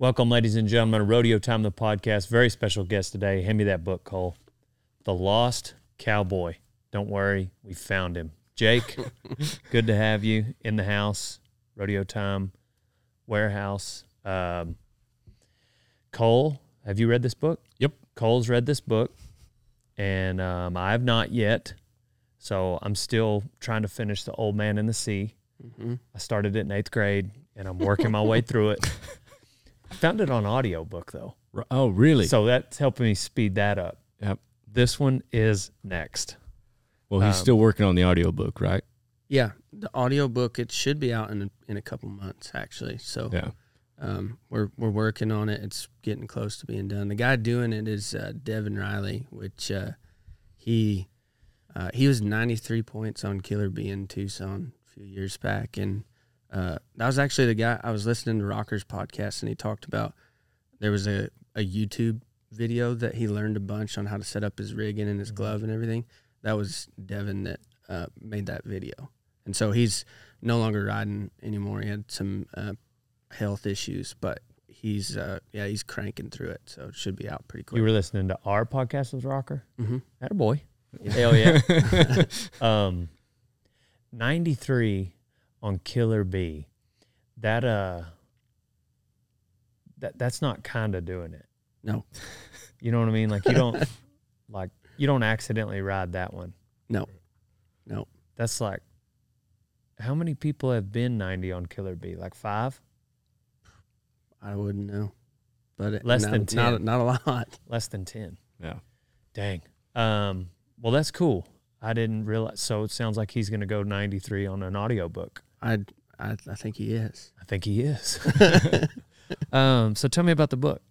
Welcome, ladies and gentlemen, Rodeo Time, the podcast. Very special guest today. Hand me that book, Cole. The Lost Cowboy. Don't worry, we found him. Jake, good to have you in the house. Rodeo Time Warehouse. Um, Cole, have you read this book? Yep. Cole's read this book, and um, I have not yet. So I'm still trying to finish The Old Man and the Sea. Mm-hmm. I started it in eighth grade, and I'm working my way through it. I found it on audiobook though. Oh, really? So that's helping me speed that up. Yep. This one is next. well, he's um, still working on the audiobook, right? Yeah, the audiobook it should be out in a, in a couple months actually. So Yeah. um, we're we're working on it. It's getting close to being done. The guy doing it is uh, Devin Riley, which uh, he uh, he was 93 points on Killer Bee in Tucson a few years back, and uh, that was actually the guy I was listening to Rockers podcast, and he talked about there was a a YouTube video that he learned a bunch on how to set up his rigging and his glove and everything. That was Devin that uh, made that video, and so he's no longer riding anymore. He had some uh, health issues, but he's uh, yeah he's cranking through it, so it should be out pretty quick. You were listening to our podcast with Rocker. mm-hmm. That boy. Hell yeah. um, 93 on Killer Bee. That uh, that that's not kind of doing it. No, You know what I mean? Like you don't like you don't accidentally ride that one. no, no. That's like how many people have been 90 on Killer Bee? Like five? I wouldn't know, but it, Less not, than not 10. not a lot. Less than 10. Yeah. Dang. Um, well, that's cool. I didn't realize. So it sounds like he's going to go 93 on an audiobook. I I, I think he is. I think he is. um, so tell me about the book.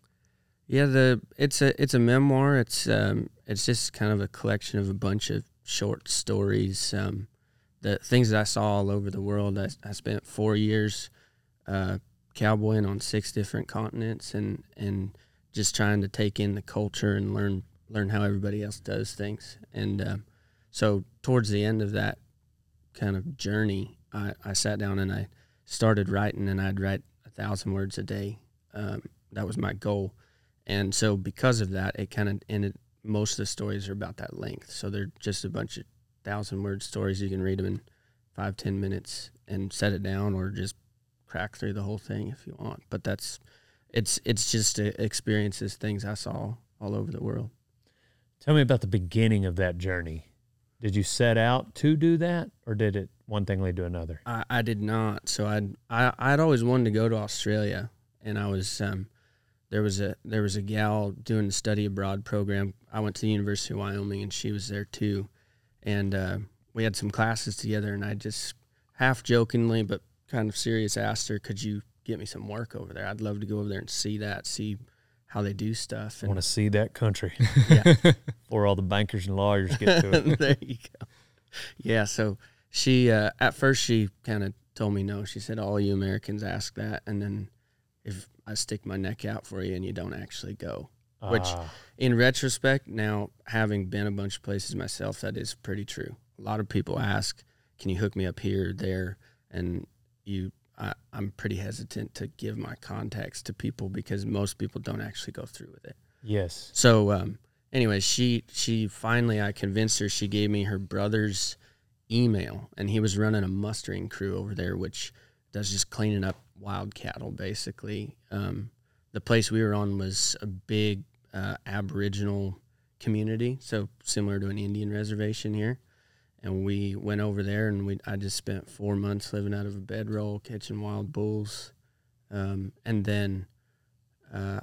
Yeah, the it's a it's a memoir. It's um it's just kind of a collection of a bunch of short stories. Um, the things that I saw all over the world. I, I spent four years, uh, cowboying on six different continents, and and just trying to take in the culture and learn learn how everybody else does things. And um, so towards the end of that kind of journey, I, I sat down and I started writing, and I'd write a thousand words a day. Um, that was my goal. And so because of that, it kind of ended. Most of the stories are about that length, so they're just a bunch of thousand word stories. You can read them in five ten minutes and set it down, or just crack through the whole thing if you want. But that's it's it's just uh, experiences, things I saw all over the world. Tell me about the beginning of that journey. Did you set out to do that, or did it one thing lead to another? I, I did not. So I'd I, I'd always wanted to go to Australia, and I was um, there was a there was a gal doing the study abroad program. I went to the University of Wyoming, and she was there too, and uh, we had some classes together. And I just half jokingly but kind of serious asked her, "Could you get me some work over there? I'd love to go over there and see that, see how they do stuff." I want to see that country yeah, before all the bankers and lawyers get to it. there you go. Yeah, so she uh, at first she kind of told me no. She said all you Americans ask that, and then if I stick my neck out for you and you don't actually go. Which- Ah, In retrospect, now having been a bunch of places myself, that is pretty true. A lot of people ask, "Can you hook me up here, or there?" And you, I, I'm pretty hesitant to give my contacts to people because most people don't actually go through with it. yes. So, um, anyway, she she finally I convinced her. She gave me her brother's email, and he was running a mustering crew over there, which does just cleaning up wild cattle, basically. Um, the place we were on was a big uh, Aboriginal community, so similar to an Indian reservation here. And we went over there, and we I just spent four months living out of a bedroll, catching wild bulls, um, and then. Uh,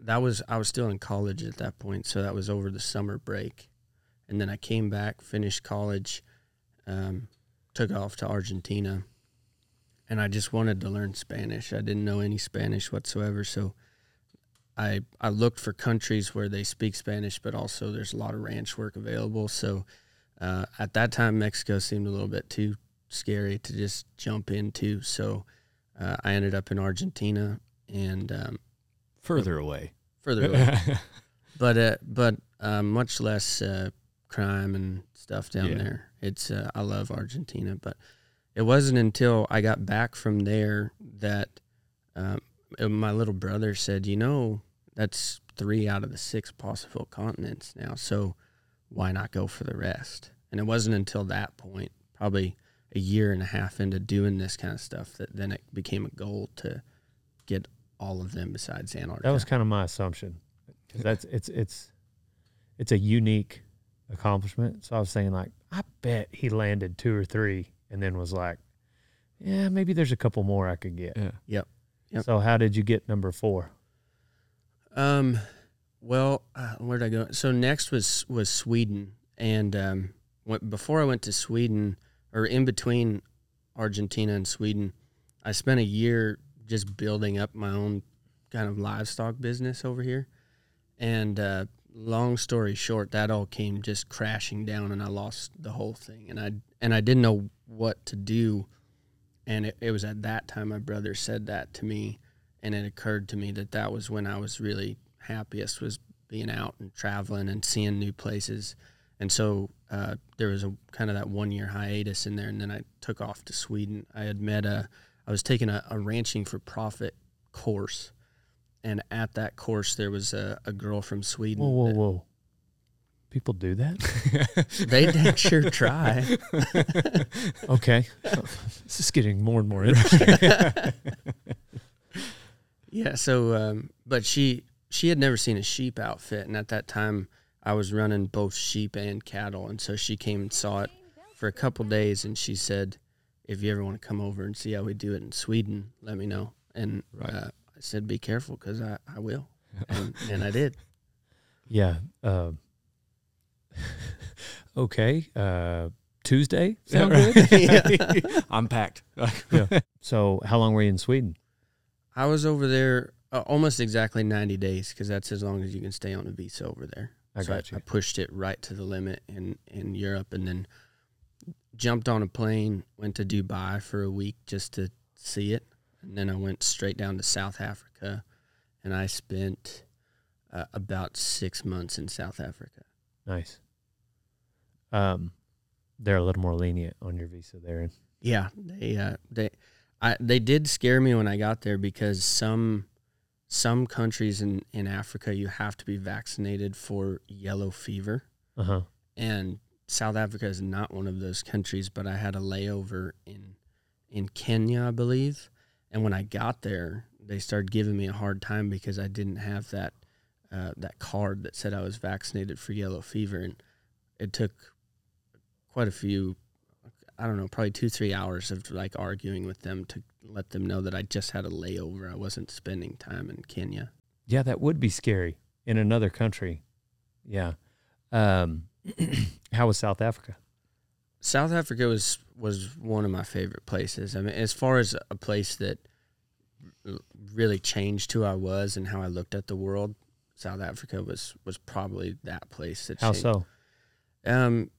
that was I was still in college at that point, so that was over the summer break, and then I came back, finished college, um, took off to Argentina, and I just wanted to learn Spanish. I didn't know any Spanish whatsoever, so I I looked for countries where they speak Spanish, but also there's a lot of ranch work available. So uh, at that time, Mexico seemed a little bit too scary to just jump into. So uh, I ended up in Argentina and um, Further away. further away. but uh, but uh, much less uh, crime and stuff down Yeah. there. It's uh, I love Argentina, but it wasn't until I got back from there that um, my little brother said, you know, that's three out of the six possible continents now. So why not go for the rest? And it wasn't until that point, probably a year and a half into doing this kind of stuff, that then it became a goal to get all of them besides Antarctica. That was kind of my assumption. 'Cause that's it's it's it's a unique accomplishment. So I was saying like, I bet he landed two or three, and then was like, yeah, maybe there's a couple more I could get. Yeah. Yep. Yep. So how did you get number four? Um, well, uh, where did I go? So next was was Sweden, and um, went, before I went to Sweden, or in between Argentina and Sweden, I spent a year just building up my own kind of livestock business over here, and uh, long story short, that all came just crashing down, and I lost the whole thing, and I and I didn't know what to do, and it, it was at that time my brother said that to me and it occurred to me that that was when I was really happiest was being out and traveling and seeing new places. And so uh, there was a kind of that one year hiatus in there, and then I took off to Sweden. I had met a, I was taking a, a ranching for profit course, and at that course there was a, a girl from Sweden. Whoa, whoa, whoa! People do that? They did sure try. Okay, this is getting more and more interesting. Yeah. So, um, but she she had never seen a sheep outfit, and at that time I was running both sheep and cattle, and so she came and saw it for a couple days, and she said, "If you ever want to come over and see how we do it in Sweden, let me know." And Right. uh, I said, "Be careful, because I I will," and, and I did. yeah. Uh, okay. Uh, Tuesday sound good? Yeah. I'm packed. So how long were you in Sweden? I was over there uh, almost exactly ninety days, because that's as long as you can stay on a visa over there. I so got I, you. pushed it right to the limit in in Europe, and then jumped on a plane, went to Dubai for a week just to see it, and then I went straight down to South Africa, and I spent uh, about six months in South Africa. Nice. Um, they're a little more lenient on your visa there. Yeah, they uh, they I they did scare me when I got there because some some countries in in Africa you have to be vaccinated for yellow fever. Uh huh. and South Africa is not one of those countries, but I had a layover in in Kenya, I believe. And when I got there, they started giving me a hard time because I didn't have that uh, that card that said I was vaccinated for yellow fever, and it took quite a few. I don't know, probably two, three hours of like arguing with them to let them know that I just had a layover. I wasn't spending time in Kenya. Yeah, that would be scary in another country. Yeah. Um, how was South Africa? South Africa was was one of my favorite places. I mean, as far as a place that really changed who I was and how I looked at the world, South Africa was was probably that place that How changed. so? Um,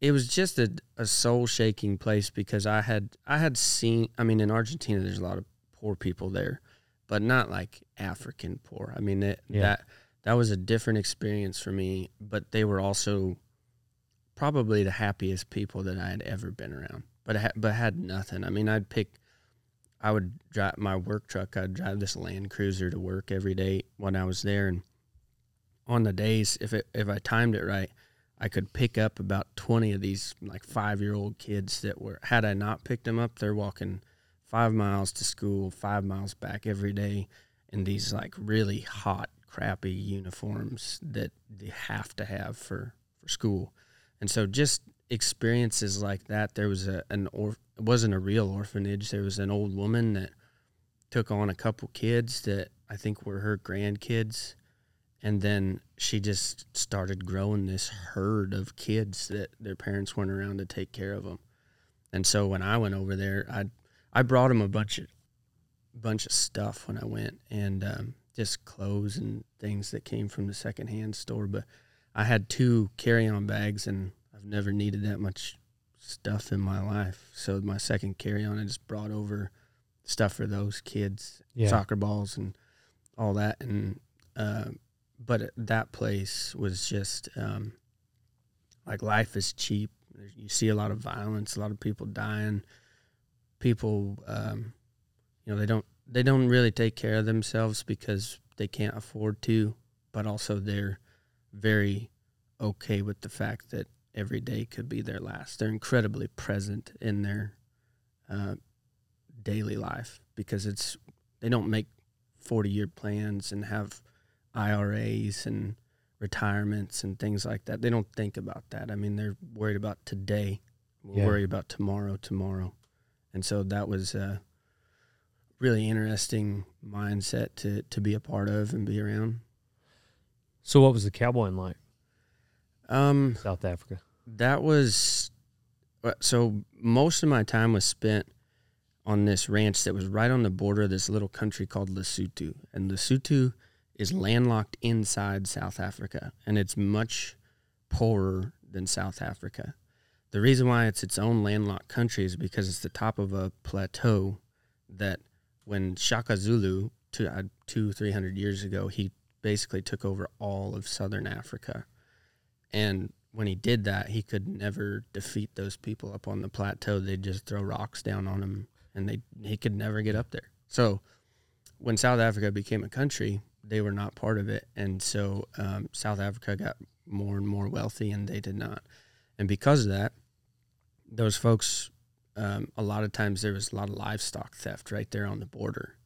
it was just a, a soul shaking place because I had I had seen. I mean, in Argentina, there's a lot of poor people there, but not like African poor. I mean, it, Yeah. that that was a different experience for me. But they were also probably the happiest people that I had ever been around. But I had, but had nothing. I mean, I'd pick. I would drive my work truck. I'd drive this Land Cruiser to work every day when I was there, and on the days, if it if I timed it right, I could pick up about 20 of these like five year old kids that were, had I not picked them up, they're walking five miles to school, five miles back every day in these like really hot, crappy uniforms that they have to have for, for school. And so just experiences like that, there was a, an, or, it wasn't a real orphanage. There was an old woman that took on a couple kids that I think were her grandkids and then she just started growing this herd of kids that their parents weren't around to take care of them. And so when I went over there, I I brought them a bunch of bunch of stuff when I went, and um, just clothes and things that came from the secondhand store. But I had two carry on bags, and I've never needed that much stuff in my life. So my second carry on, I just brought over stuff for those kids, Yeah. soccer balls and all that, and. Uh, but that place was just um, like life is cheap. You see a lot of violence, a lot of people dying. People, um, you know, they don't they don't really take care of themselves because they can't afford to, but also they're very okay with the fact that every day could be their last. They're incredibly present in their uh, daily life because it's they don't make forty year plans and have IRAs and retirements and things like that. They don't think about that. I mean, they're worried about today. We're Yeah. worried about tomorrow, tomorrow, and so that was a really interesting mindset to to be a part of and be around. So, what was the cowboying like, Um, South Africa? that was uh, so most of my time was spent on this ranch that was right on the border of this little country called Lesotho. And Lesotho is landlocked inside South Africa and it's much poorer than South Africa. The reason why it's its own landlocked country is because it's the top of a plateau that when Shaka Zulu, two, uh, two three hundred years ago, he basically took over all of southern Africa. And when he did that, he could never defeat those people up on the plateau. They'd just throw rocks down on him, and they he could never get up there. So when South Africa became a country, they were not part of it, and so um, South Africa got more and more wealthy, and they did not. And because of that, those folks, um, a lot of times there was a lot of livestock theft right there on the border,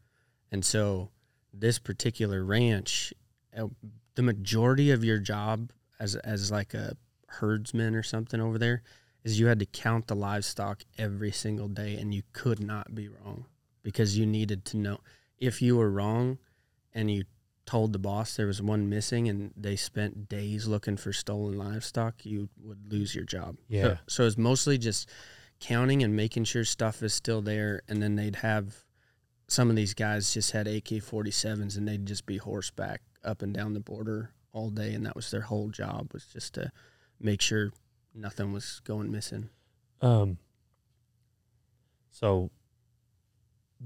and so this particular ranch, Uh, the majority of your job as as like a herdsman or something over there is you had to count the livestock every single day and you could not be wrong because you needed to know if you were wrong and you told the boss there was one missing and they spent days looking for stolen livestock you would lose your job Yeah. so, so it's mostly just counting and making sure stuff is still there and then they'd have some of these guys just had AK-47s and they'd just be horseback up and down the border all day and that was their whole job was just to make sure nothing was going missing. Um, so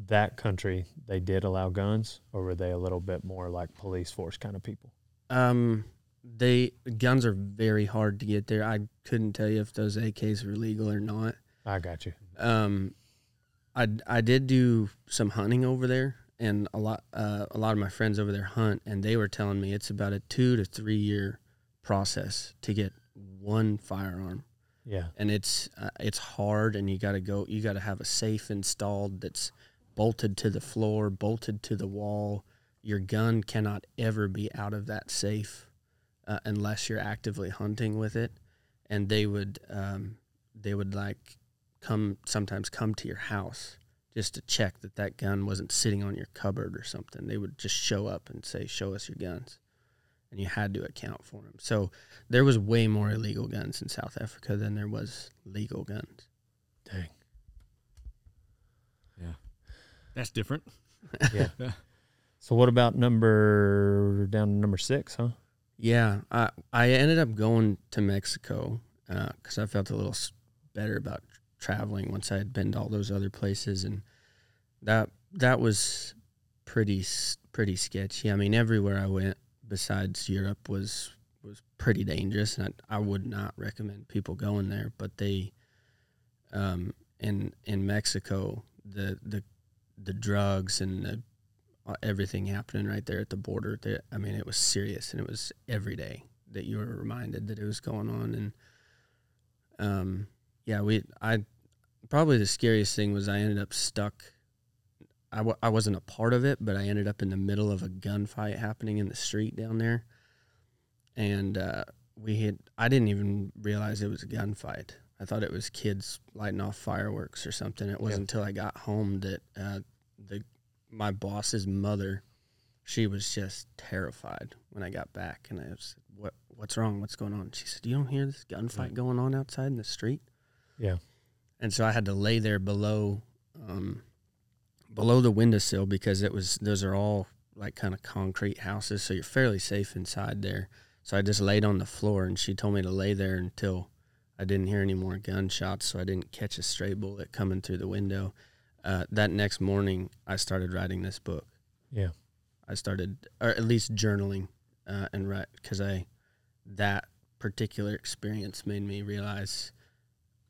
that country, they did allow guns, or were they a little bit more like police force kind of people? Um, they guns are very hard to get there. I couldn't tell you if those AKs were legal or not. I got you. Um, I I did do some hunting over there, and a lot uh, a lot of my friends over there hunt, and they were telling me it's about a two to three year process to get one firearm. Yeah. and it's uh, it's hard and you got to go you got to have a safe installed that's bolted to the floor bolted to the wall your gun cannot ever be out of that safe uh, unless you're actively hunting with it and they would um, they would like come sometimes come to your house just to check that that gun wasn't sitting on your cupboard or something they would just show up and say show us your guns and you had to account for them so there was way more illegal guns in South Africa than there was legal guns. Dang. Yeah, that's different. Yeah. so what about number down to number six, huh? Yeah, I I ended up going to Mexico uh, because I felt a little better about traveling once I had been to all those other places, and that that was pretty pretty sketchy. I mean, everywhere I went besides Europe was was pretty dangerous, and I, I would not recommend people going there. But they, um, in in Mexico, the the the drugs and the uh, everything happening right there at the border. That I mean, it was serious, and it was every day that you were reminded that it was going on. And um, yeah, we I probably the scariest thing was I ended up stuck. I w- I wasn't a part of it, but I ended up in the middle of a gunfight happening in the street down there, and uh, we had I didn't even realize it was a gunfight. I thought it was kids lighting off fireworks or something. It wasn't until I got home that uh, the my boss's mother, she was just terrified when I got back, and I was, "What? What's wrong? What's going on?" She said, "You don't hear this gunfight going on outside in the street?" Yeah. And so I had to lay there below, um, below the windowsill because it was those are all like kind of concrete houses, so you're fairly safe inside there. So I just laid on the floor, and she told me to lay there until I didn't hear any more gunshots, so I didn't catch a stray bullet coming through the window. Uh, that next morning, I started writing this book. Yeah. I started, or at least journaling, uh, and write because I that particular experience made me realize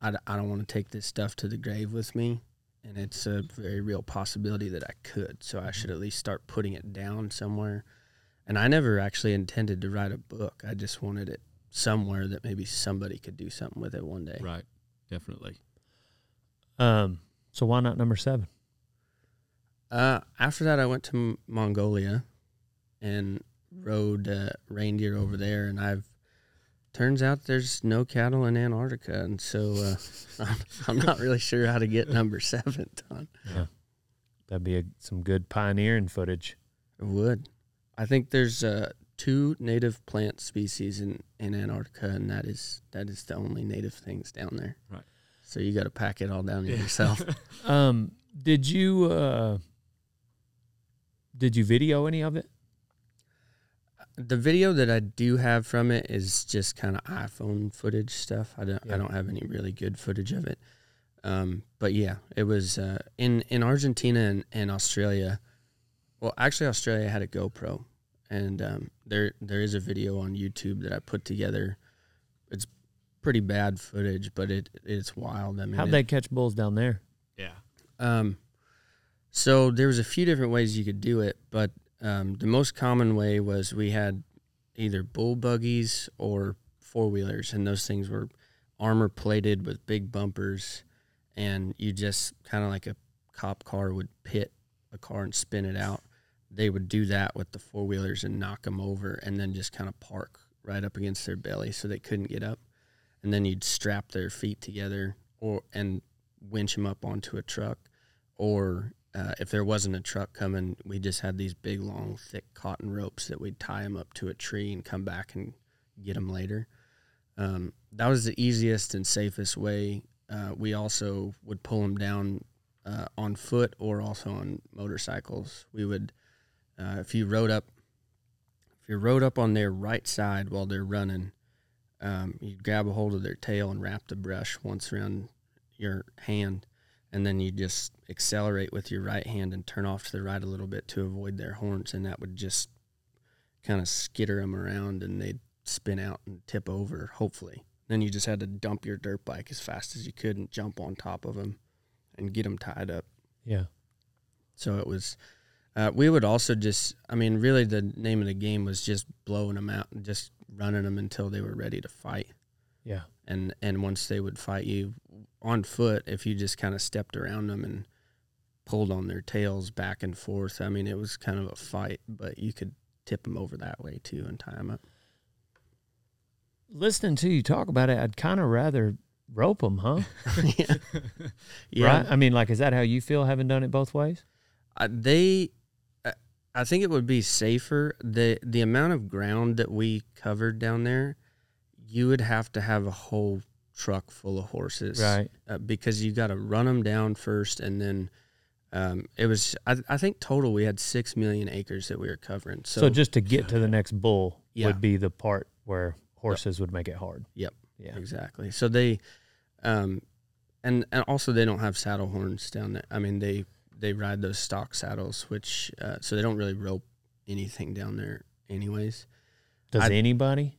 I, I don't want to take this stuff to the grave with me, and it's a very real possibility that I could. So I should at least start putting it down somewhere. And I never actually intended to write a book. I just wanted it somewhere that maybe somebody could do something with it one day. Right. Definitely. Um, so why not number seven? Uh, after that, I went to M- Mongolia and rode uh, reindeer over there, and I've turns out there's no cattle in Antarctica, and so uh, I'm, I'm not really sure how to get number seven done. Yeah, That'd be a, some good pioneering footage. It would. I think there's uh, two native plant species in, in Antarctica, and that is that is the only native things down there. Right. So you got to pack it all down yourself. Um, did you uh, did you video any of it? The video that I do have from it is just kind of iPhone footage stuff. I don't Yeah. I don't have any really good footage of it. Um, but yeah, it was uh, in in Argentina and, and Australia. Well, actually, Australia had a GoPro, and um, there there is a video on YouTube that I put together. It's pretty bad footage, but it it's wild. I mean, How'd it- they catch bulls down there? Yeah. um, so there was a few different ways you could do it, but um, the most common way was we had either bull buggies or four wheelers, and those things were armor plated with big bumpers, and you just kind of like a cop car would pit a car and spin it out. They would do that with the four wheelers and knock them over, and then just kind of park right up against their belly so they couldn't get up, and then you'd strap their feet together or and winch them up onto a truck, or uh, if there wasn't a truck coming, we just had these big, long, thick cotton ropes that we'd tie them up to a tree and come back and get them later. Um, that was the easiest and safest way. Uh, we also would pull them down uh, on foot or also on motorcycles. We would, uh, if you rode up, if you rode up on their right side while they're running, um, you'd grab a hold of their tail and wrap the brush once around your hand and then you just accelerate with your right hand and turn off to the right a little bit to avoid their horns, and that would just kind of skitter them around, and they'd spin out and tip over. Hopefully, then you just had to dump your dirt bike as fast as you could and jump on top of them and get them tied up. Yeah. So it was. Uh, we would also just, I mean, really, the name of the game was just blowing them out and just running them until they were ready to fight Yeah. and and once they would fight you on foot if you just kind of stepped around them and pulled on their tails back and forth i mean it was kind of a fight but you could tip them over that way too and tie them up Listening to you talk about it, I'd kind of rather rope them, huh? yeah yeah Right? I mean, like, is that how you feel having done it both ways? I, they I- i think it would be safer the the amount of ground that we covered down there you would have to have a whole truck full of horses Right. uh, because you got to run them down first, and then um, it was. I, I think total we had six million acres that we were covering. So, So, just to get to the next bull Yeah. would be the part where horses would make it hard. Yep. Yeah. exactly. So they, um, and and also they don't have saddle horns down there. I mean they they ride those stock saddles, which uh, so they don't really rope anything down there, anyways. Does I'd- anybody?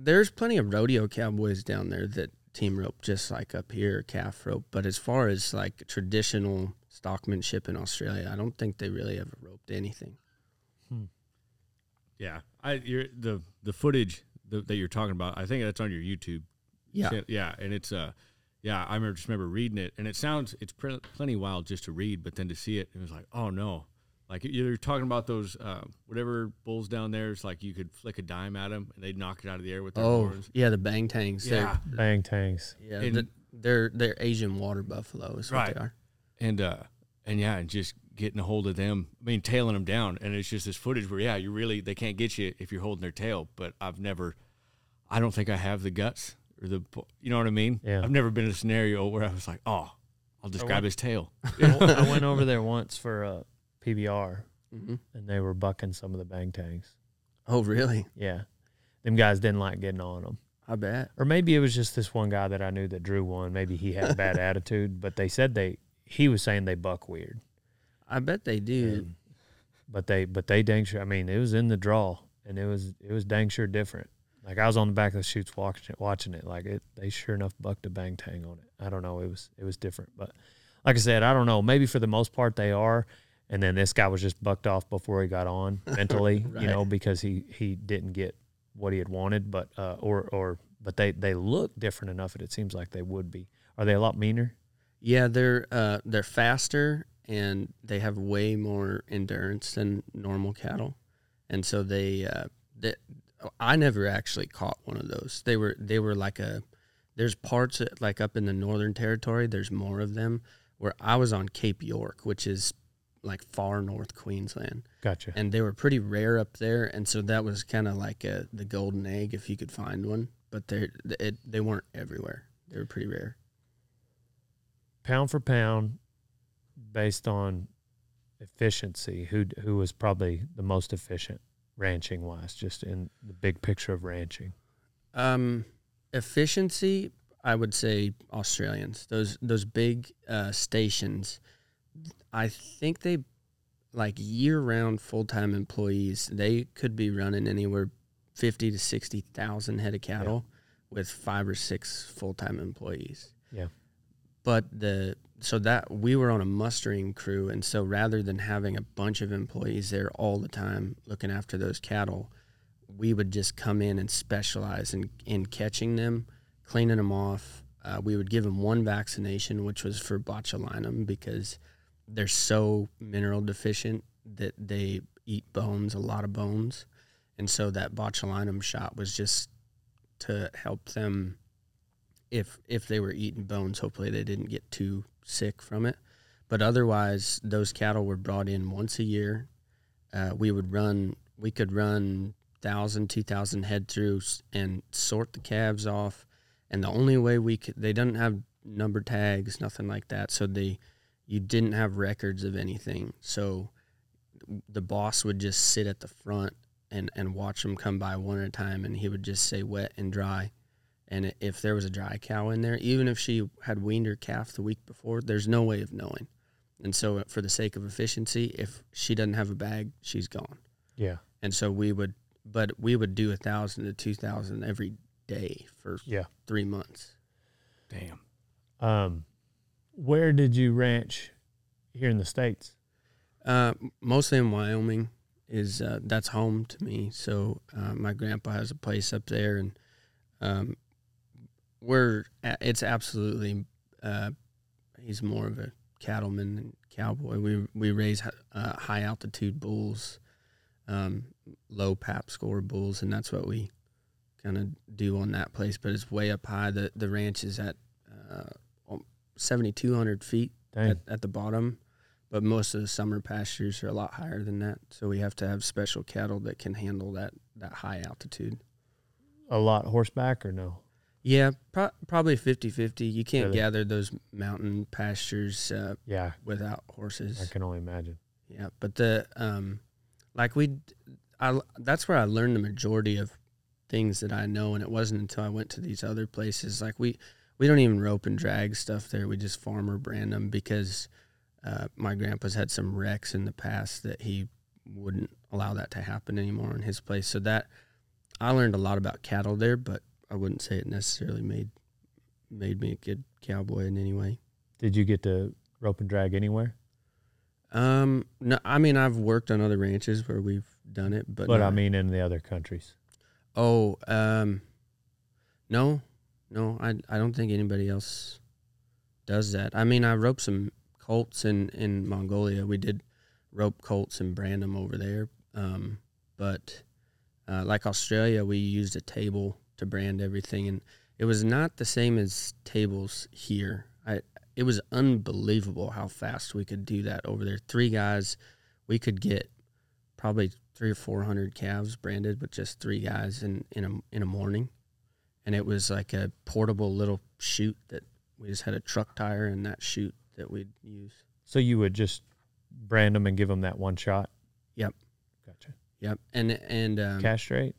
There's plenty of rodeo cowboys down there that team rope just like up here, calf rope. But as far as like traditional stockmanship in Australia, I don't think they really ever roped anything. Yeah. I you're the the footage that, that you're talking about. I think that's on your YouTube. Yeah. channel. Yeah, and it's uh yeah, I remember just remember reading it and it sounds it's plenty wild just to read, but then to see it it was like, "Oh no." Like you're talking about those uh, whatever bulls down there. It's like you could flick a dime at them and they'd knock it out of the air with their Oh, horns. yeah, the bantengs. Yeah, Bantengs. Yeah. And- the- they're they're Asian water buffalo is what they are. and uh and yeah, and just getting a hold of them. I mean, tailing them down, and it's just this footage where yeah, you really they can't get you if you're holding their tail. But I've never, I don't think I have the guts or the, you know what I mean? Yeah. I've never been in a scenario where I was like, oh, I'll just I grab went- his tail. I went over there once for a PBR, hmm and they were bucking some of the bantengs. Oh, really? Yeah. Them guys didn't like getting on them. I bet. Or maybe it was just this one guy that I knew that drew one. Maybe he had a bad attitude, but they said they he was saying they buck weird. I bet they do. And- but they but they dang sure I mean, it was in the draw and it was it was dang sure different. Like I was on the back of the chutes watching it watching it. Like it they sure enough bucked a banteng on it. I don't know, it was it was different. But like I said, I don't know. Maybe for the most part they are. And then this guy was just bucked off before he got on mentally, Right. you know, because he he didn't get what he had wanted, but uh, or or but they they look different enough that it seems like they would be. Are they a lot meaner? Yeah, they're uh, they're faster and they have way more endurance than normal cattle, and so they, uh, they I never actually caught one of those. They were they were like a there's parts that, like up in the northern territory. There's more of them. Where I was on Cape York, which is like far north Queensland, Gotcha. and they were pretty rare up there, and so that was kind of like a, the golden egg if you could find one. But they they weren't everywhere. They were pretty rare. pound for pound, based on efficiency, who who was probably the most efficient ranching wise, just in the big picture of ranching. Um, efficiency, I would say Australians. Those those big uh, stations, I think they like year round full time employees. They could be running anywhere fifty to sixty thousand head of cattle with five or six full time employees. Yeah. But the so that we were on a mustering crew, and so rather than having a bunch of employees there all the time looking after those cattle, we would just come in and specialize in, in catching them, cleaning them off. Uh, we would give them one vaccination, which was for botulinum, because they're so mineral deficient that they eat bones, a lot of bones. And so that botulinum shot was just to help them if if they were eating bones, hopefully they didn't get too sick from it. But otherwise, those cattle were brought in once a year. Uh, we would run, we could run thousand, two thousand head through and sort the calves off. And the only way we could, they didn't have number tags, nothing like that. So they, you didn't have records of anything. So the boss would just sit at the front and, and watch them come by one at a time. And he would just say wet and dry. And if there was a dry cow in there, even if she had weaned her calf the week before, there's no way of knowing. And so, for the sake of efficiency, if she doesn't have a bag, she's gone. Yeah. And so we would, but we would do a thousand to two thousand every day for Yeah. three months. Damn. Um, where did you ranch here in the states? Uh, mostly in Wyoming is uh, that's home to me. So uh, my grandpa has a place up there, and um, we're it's absolutely uh, he's more of a cattleman than cowboy. We we raise uh, high altitude bulls, um, low PAP score bulls, and that's what we kind of do on that place. But it's way up high. The the ranch is at uh, seventy two hundred feet at, at the bottom, but most of the summer pastures are a lot higher than that. So we have to have special cattle that can handle that that high altitude. a lot horseback or no? Yeah, pro- probably 50-50. You can't Really? gather those mountain pastures uh, Yeah, without horses. I can only imagine. Yeah, but the um, like we, I that's where I learned the majority of things that I know, and it wasn't until I went to these other places. Like we, we don't even rope and drag stuff there. We just farmer brand them because uh, my grandpa's had some wrecks in the past that he wouldn't allow that to happen anymore in his place. So that I learned a lot about cattle there, but I wouldn't say it necessarily made made me a good cowboy in any way. Did you get to rope and drag anywhere? Um, no, I mean I've worked on other ranches where we've done it, but But, I mean, in the other countries. oh, um, no, no, I I don't think anybody else does that. I mean, I roped some colts in in Mongolia. We did rope colts and brand them over there. Um, but uh, like Australia, we used a table to brand everything, and it was not the same as tables here. I it was unbelievable how fast we could do that over there. Three guys, we could get probably three or four hundred calves branded with just three guys in in a in a morning, and it was like a portable little chute that we just had a truck tire and that chute that we'd use. So you would just brand them and give them that one shot? Yep. Gotcha. Yep, and and um, Castrate?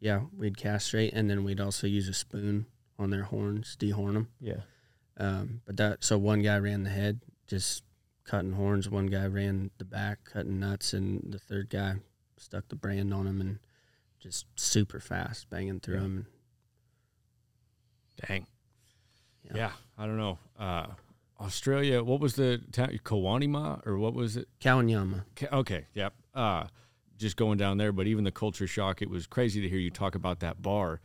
yeah, we'd castrate, and then we'd also use a spoon on their horns, dehorn them. Yeah. Um, but that so one guy ran the head, just cutting horns. One guy ran the back, cutting nuts, and the third guy stuck the brand on him and just super fast, banging through Yeah. them. Dang. Yeah. Yeah. I don't know. Uh, Australia. What was the town? Kawanima or what was it? Kowanyama. Okay, yep. Uh, just going down there, but even the culture shock. It was crazy to hear you talk about that bar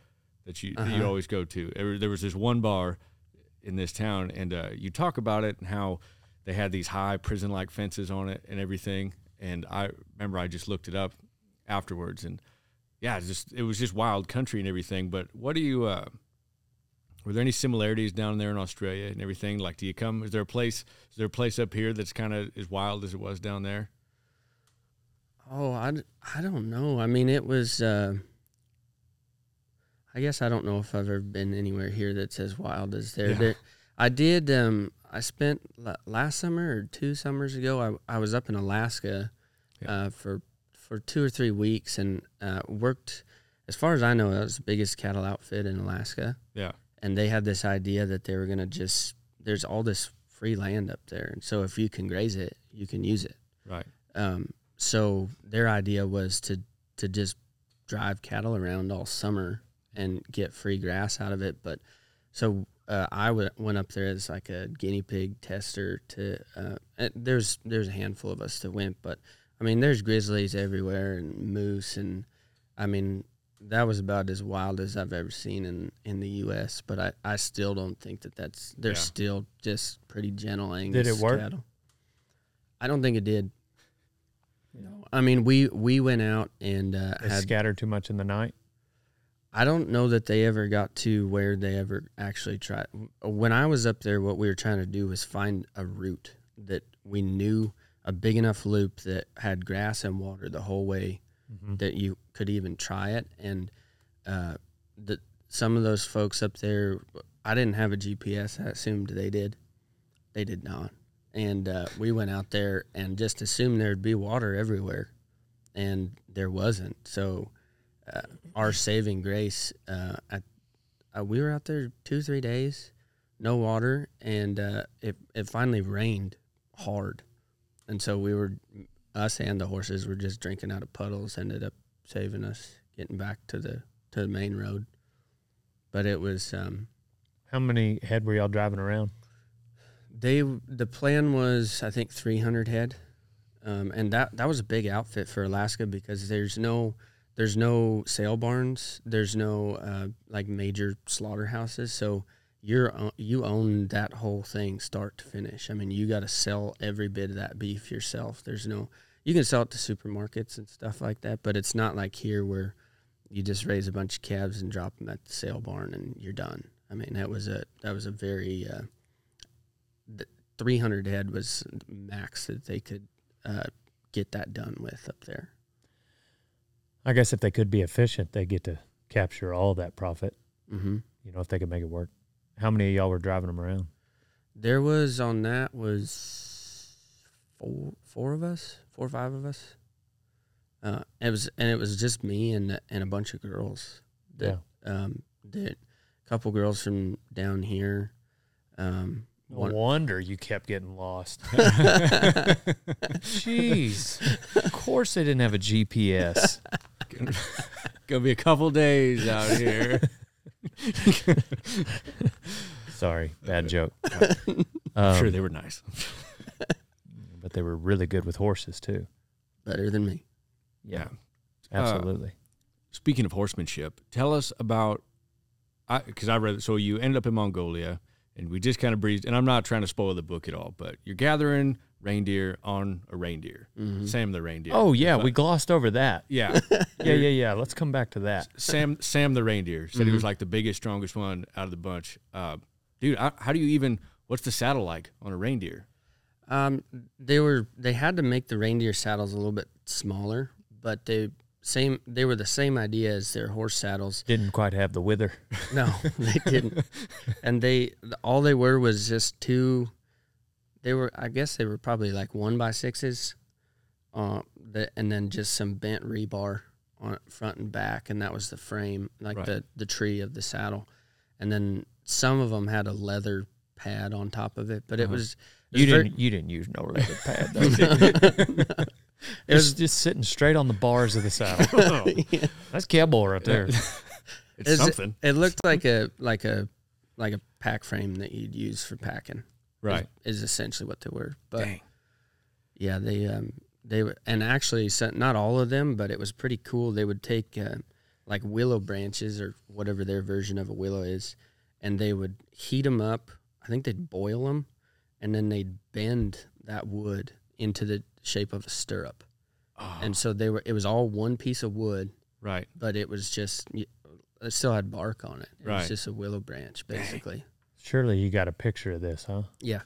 that you that you Uh-huh. always go to. There, was this one bar in this town, and uh, you talk about it and how they had these high prison-like fences on it and everything. And I remember I just looked it up afterwards, and yeah, just it was just wild country and everything. But what do you? Uh, were there any similarities down there in Australia and everything? Like, do you come? Is there a place? Is there a place up here that's kind of as wild as it was down there? Oh, I, I don't know. I mean, it was. Uh, I guess I don't know if I've ever been anywhere here that's as wild as there. Yeah. there I did. Um, I spent last summer or two summers ago. I, I was up in Alaska Yeah. uh, for for two or three weeks and uh, worked. As far as I know, that was the biggest cattle outfit in Alaska. Yeah. And they had this idea that they were gonna just there's all this free land up there, and so if you can graze it, you can use it. Right. Um, so their idea was to to just drive cattle around all summer and get free grass out of it. But so uh, I w- went up there as like a guinea pig tester. To uh, there's there's a handful of us that went, but I mean there's grizzlies everywhere and moose and I mean that was about as wild as I've ever seen in, in the U.S. But I, I still don't think that that's they're Yeah. still just pretty gentle Did it work? cattle. I don't think it did. No, I mean we we went out and uh, They had. scatter too much in the night. I don't know that they ever got to where they ever actually tried. When I was up there, what we were trying to do was find a route that we knew a big enough loop that had grass and water the whole way Mhm. that you could even try it. And uh, the, some of those folks up there, I didn't have a GPS. I assumed they did. They did not. And uh, we went out there and just assumed there'd be water everywhere, and there wasn't. So uh, our saving grace, uh, at, uh, we were out there two three days, no water, and uh, it it finally rained hard, and so we were us and the horses were just drinking out of puddles. Ended up saving us getting back to the to the main road, but it was um, How many head were y'all driving around? they the plan was I think 300 head, um, and that that was a big outfit for Alaska because there's no there's no sale barns, there's no uh, like major slaughterhouses, so you're you own that whole thing start to finish. I mean, you got to sell every bit of that beef yourself. There's no you can sell it to supermarkets and stuff like that, but it's not like here where you just raise a bunch of calves and drop them at the sale barn and you're done. I mean, that was a that was a very uh, the 300 head was max that they could uh, get that done with up there. I guess if they could be efficient, they get to capture all that profit. hmm You know, if they could make it work. How many of y'all were driving them around? There was on that was four four of us, four or five of us. Uh, it was and it was just me and and a bunch of girls. That, Um, that couple girls from down here. Um, No one, wonder you kept getting lost. Jeez. Of course they didn't have a GPS. Gonna be a couple days out here. Sorry, bad joke. I'm Um, sure they were nice. but they were really good with horses too. better than me. Yeah. Absolutely. Speaking of horsemanship, tell us about. I because I read. So you ended up in Mongolia, and we just kind of breezed. And I'm not trying to spoil the book at all, but you're gathering reindeer on a reindeer. Mhm. Sam the reindeer. oh yeah, But- we glossed over that. yeah. Yeah, yeah, yeah. Let's come back to that. Sam Sam the reindeer said he was like the biggest, strongest one out of the bunch. Uh, dude, I, how do you even? What's the saddle like on a reindeer? Um, they were they had to make the reindeer saddles a little bit smaller, but they same they were the same idea as their horse saddles. Didn't quite have the wither. No, they didn't. and they all they were was just two. They were I guess they were probably like one by sixes, uh, the, and then just some bent rebar on front and back, and that was the frame, like Right. the the tree of the saddle, and then some of them had a leather pad on top of it, but it Uh-huh. was. it You was very- didn't. You didn't use no leather pad. Though. It it was was just sitting straight on the bars of the saddle. That's cowboy right there. It's Is it- something. It looked like a like a like a pack frame that you'd use for packing. Right. is, is essentially what they were. But Dang. yeah, they um they were and actually sent not all of them, but it was pretty cool. They would take uh, like willow branches or whatever their version of a willow is, and they would heat them up. I think they'd boil them, and then they'd bend that wood into the shape of a stirrup. Oh, And so they were. It was all one piece of wood, right. but it was just it still had bark on it. It Right. was just a willow branch, basically. Surely you got a picture of this, huh? Yeah.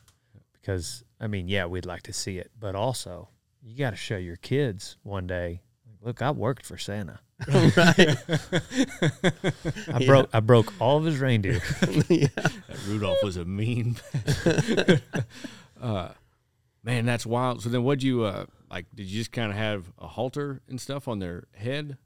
Because I mean, yeah, we'd like to see it, but also you got to show your kids one day. Look, I worked for Santa. right. I Yeah. broke I broke all of his reindeer. yeah. Rudolph was a mean. uh, man, that's wild. So then, what'd you uh, like? Did you just kind of have a halter and stuff on their head?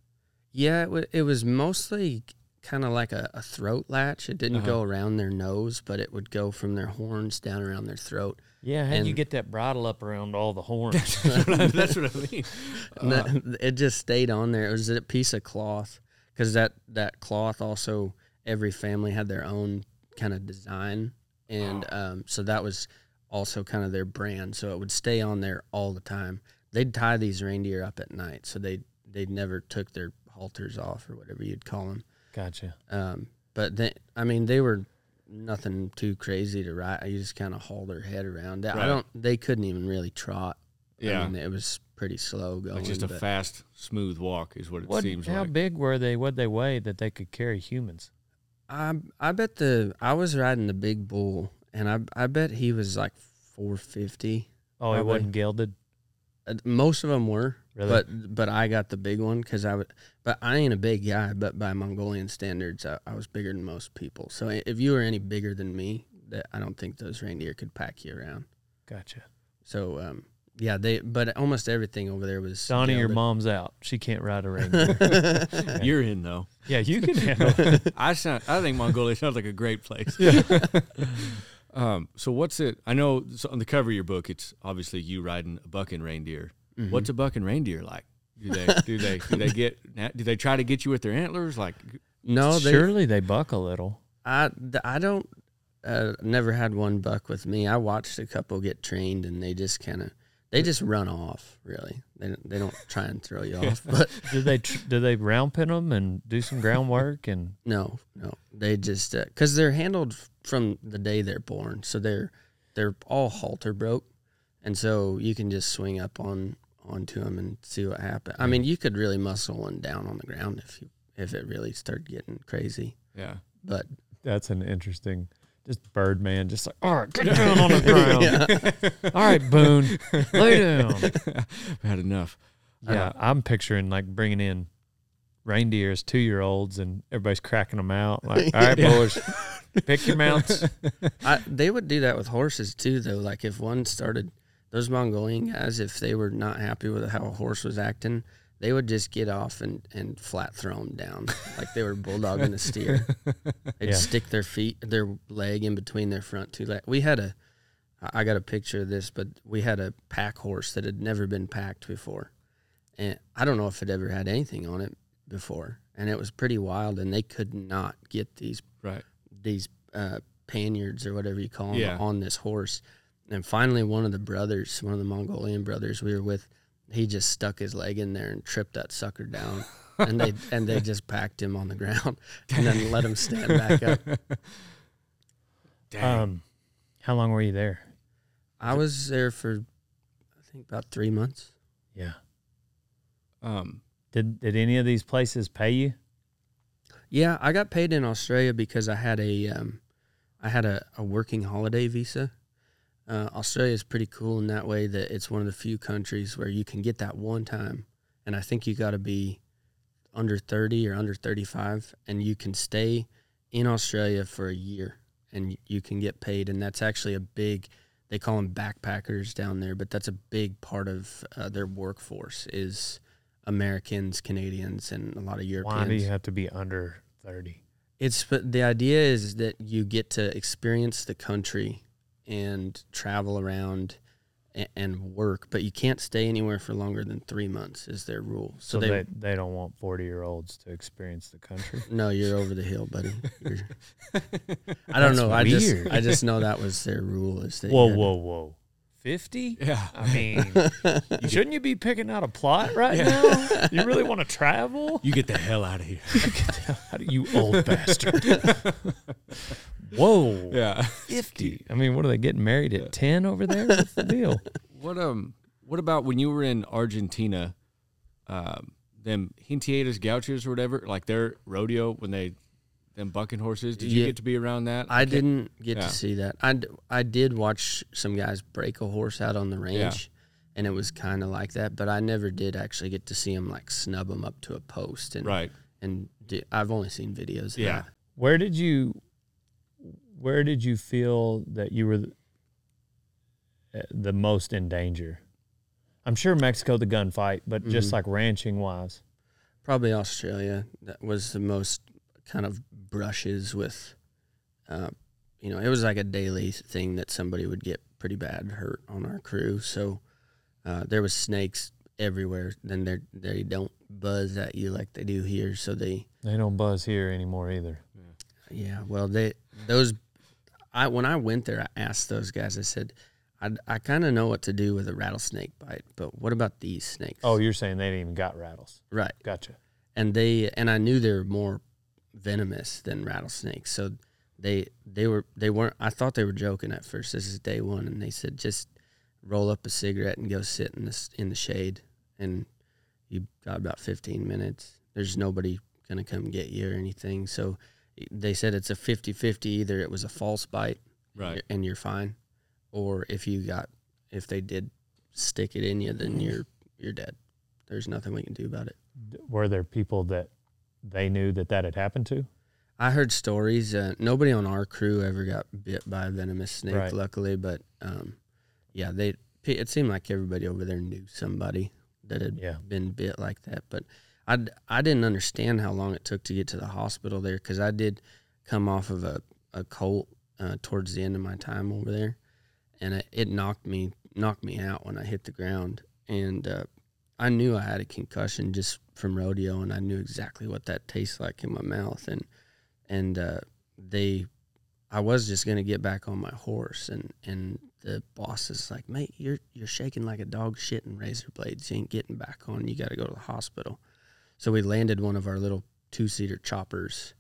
Yeah, it, wa it was mostly kind of like a, a throat latch. It didn't Uh-huh. go around their nose, but it would go from their horns down around their throat. Yeah, how do you get that bridle up around all the horns? that's, what I, that's what I mean. Uh, that- it just stayed on there. It was a piece of cloth because that that cloth also every family had their own kind of design, and um, so that was also kind of their brand. So it would stay on there all the time. They'd tie these reindeer up at night, so they they never took their halters off or whatever you'd call them. Gotcha. Um, but they, I mean, they were nothing too crazy to ride. You just kind of haul their head around. I don't. They couldn't even really trot. Yeah. I mean, it was pretty slow going. like just a fast, smooth walk is what it What? seems How like. big were they? What did they weigh that they could carry humans? I I bet the I was riding the big bull, and I I bet he was like four fifty. Oh, it Probably. wasn't gelded. Uh, most of them were, Really? but but I got the big one because I would. But I ain't a big guy, but by Mongolian standards, I, I was bigger than most people. So if you were any bigger than me, that I don't think those reindeer could pack you around. Gotcha. So um, yeah, they but almost everything over there was Donnie, your mom's out. She can't ride a reindeer. You're in though. yeah, you can handle it. I sound. I think Mongolia sounds like a great place. Um. So what's it? I know so on the cover of your book, it's obviously you riding a bucking reindeer. Mhm. What's a bucking reindeer like? Do they do they do they get do they try to get you with their antlers? Like no? They, Surely they buck a little. I I don't. Uh, never had one buck with me. I watched a couple get trained, and they just kind of they just run off. Really, they don't, they don't try and throw you off. But Do they tr- do they round pin them and do some groundwork and no, no, they just uh, because they're handled from the day they're born, so they're they're all halter broke, and so you can just swing up on onto them and see what happens. I mean, you could really muscle one down on the ground if you if it really started getting crazy. yeah. But that's an interesting just Birdman, just like, all right, get down on the ground. All right, Boone, lay down. I've had enough. Yeah, I'm picturing like bringing in reindeers, two year olds, and everybody's cracking them out. Like, all right, Yeah. boys, pick your mounts. I, they would do that with horses too, though. Like if one started, those Mongolian guys, if they were not happy with how a horse was acting, they would just get off and, and flat throw them down, like they were bulldogging a steer. They'd Yeah. stick their feet, their leg in between their front two legs. We had a, I got a picture of this, but we had a pack horse that had never been packed before, and I don't know if it ever had anything on it before, and it was pretty wild, and they could not get these Right. these uh, paniards or whatever you call them Yeah. on this horse. And finally, one of the brothers, one of the Mongolian brothers we were with, he just stuck his leg in there and tripped that sucker down. and they and they just packed him on the ground and then let him stand back up. Dang. Um, how long were you there? I was there for I think about three months. Yeah. um. Did did any of these places pay you? Yeah, I got paid in Australia because I had a um, I had a, a working holiday visa. Uh, Australia is pretty cool in that way that it's one of the few countries where you can get that one time, and I think you got to be under thirty or under thirty five, and you can stay in Australia for a year, and you can get paid, and that's actually a big. They call them backpackers down there, but that's a big part of uh, their workforce is Americans, Canadians, and a lot of Europeans. Why do you have to be under thirty? It's but the idea is that you get to experience the country and travel around and, and work, but you can't stay anywhere for longer than three months is their rule. So, So, they, they, they don't want 40 year olds to experience the country. no, you're over the hill, buddy. You're, I don't know. I just. I just know that was their rule. Is that you whoa, had to- whow, whoa. 50? Yeah. I mean, shouldn't you be picking out a plot right now? You really want to travel? You get the hell out of here. How do you old bastard? Whoa. Yeah. 50. I mean, what are they getting married at 10 over there? What's the deal? What um what about when you were in Argentina, um, them Hintiatas Gauchos or whatever, like their rodeo when they them bucking horses? Did you Yeah. get to be around that? I Okay. didn't get Yeah. to see that. I, d- I did watch some guys break a horse out on the range, and it was kind of like that. But I never did actually get to see them like snub them up to a post. And Right. and di- I've only seen videos. Of Yeah. that. Where did you where did you feel that you were the, uh, the most in danger? I'm sure Mexico the gunfight, but just Mhm. like ranching wise. probably Australia. That was the most kind of brushes with. Uh, you know, it was like a daily thing that somebody would get pretty bad hurt on our crew. So uh, there was snakes everywhere. Then they they don't buzz at you like they do here. So they They don't buzz here anymore either. Yeah, well, they those I when I went there, I asked those guys. I said, I, I kind of know what to do with a rattlesnake bite, but what about these snakes? Oh, you're saying they didn't even got rattles. right. Gotcha. And they and I knew they were more venomous than rattlesnakes, so they they were they weren't. I thought they were joking at first. This is day one, and they said just roll up a cigarette and go sit in this in the shade, and you got about fifteen minutes. There's nobody gonna come get you or anything. So they said it's a 50-50. Either it was a false bite, Right. and you're fine, or if you got if they did stick it in you, then you're you're dead. There's nothing we can do about it. Were there people that they knew that that had happened to? I heard stories. Uh, nobody on our crew ever got bit by a venomous snake, Right. luckily. But um, yeah, they. It seemed like everybody over there knew somebody that had Yeah. been bit like that. But I, I didn't understand how long it took to get to the hospital there because I did come off of a a colt uh, towards the end of my time over there, and it, it knocked me knocked me out when I hit the ground, and uh, I knew I had a concussion just from rodeo, and I knew exactly what that tastes like in my mouth, and and uh, they, I was just gonna get back on my horse, and and the boss is like, mate, you're you're shaking like a dog shitting razor blades. You ain't getting back on. You got to go to the hospital. So we landed one of our little two seater choppers,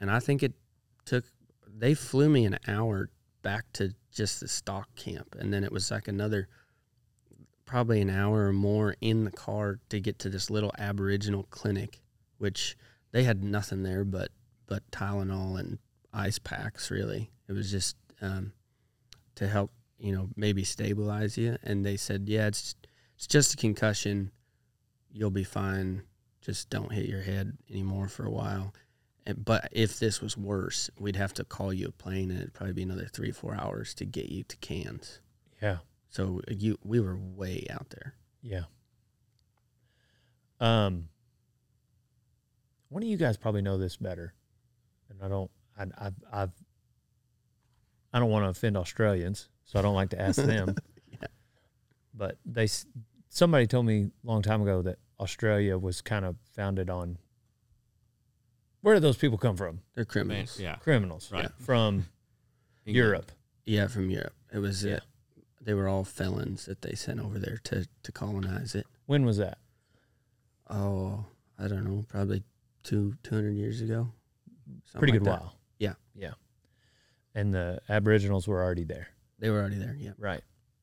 and I think it took. They flew me an hour back to just the stock camp, and then it was like another probably an hour or more in the car to get to this little Aboriginal clinic, which they had nothing there but but Tylenol and ice packs. Really, it was just um, to help you know maybe stabilize you. And they said, yeah, it's it's just a concussion. You'll be fine. Just don't hit your head anymore for a while. But if this was worse, we'd have to call you a plane, and it'd probably be another three four hours to get you to Cairns. Yeah. So you we were way out there. Yeah. Um, one of you guys probably know this better, and I don't. I, I've, I've I don't want to offend Australians, so I don't like to ask them. Yeah. But they, somebody told me a long time ago that Australia was kind of founded on. Where did those people come from? They're Man, criminals. yeah. Criminals, Right. From England. Europe. Yeah, from Europe. It was. Yeah. They were all felons that they sent over there to to colonize it. When was that? Oh, I don't know, probably two two hundred years ago. Pretty like good that. while. Yeah. Yeah. And the Aboriginals were already there. They were already there. Yeah. Right.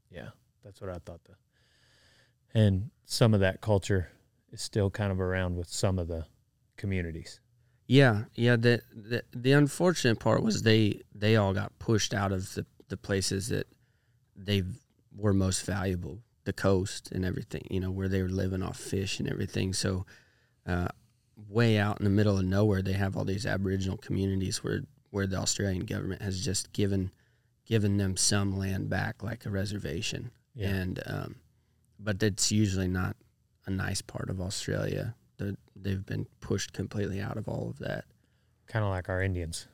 Yeah. That's what I thought. The, and some of that culture is still kind of around with some of the communities. Yeah, yeah. The, the the unfortunate part was they they all got pushed out of the the places that they were most valuable, the coast and everything. You know where they were living off fish and everything. So, uh, way out in the middle of nowhere, they have all these Aboriginal communities where where the Australian government has just given given them some land back, like a reservation. Yeah. And um, but it's usually not a nice part of Australia. The, they've been pushed completely out of all of that. Kind of like our Indians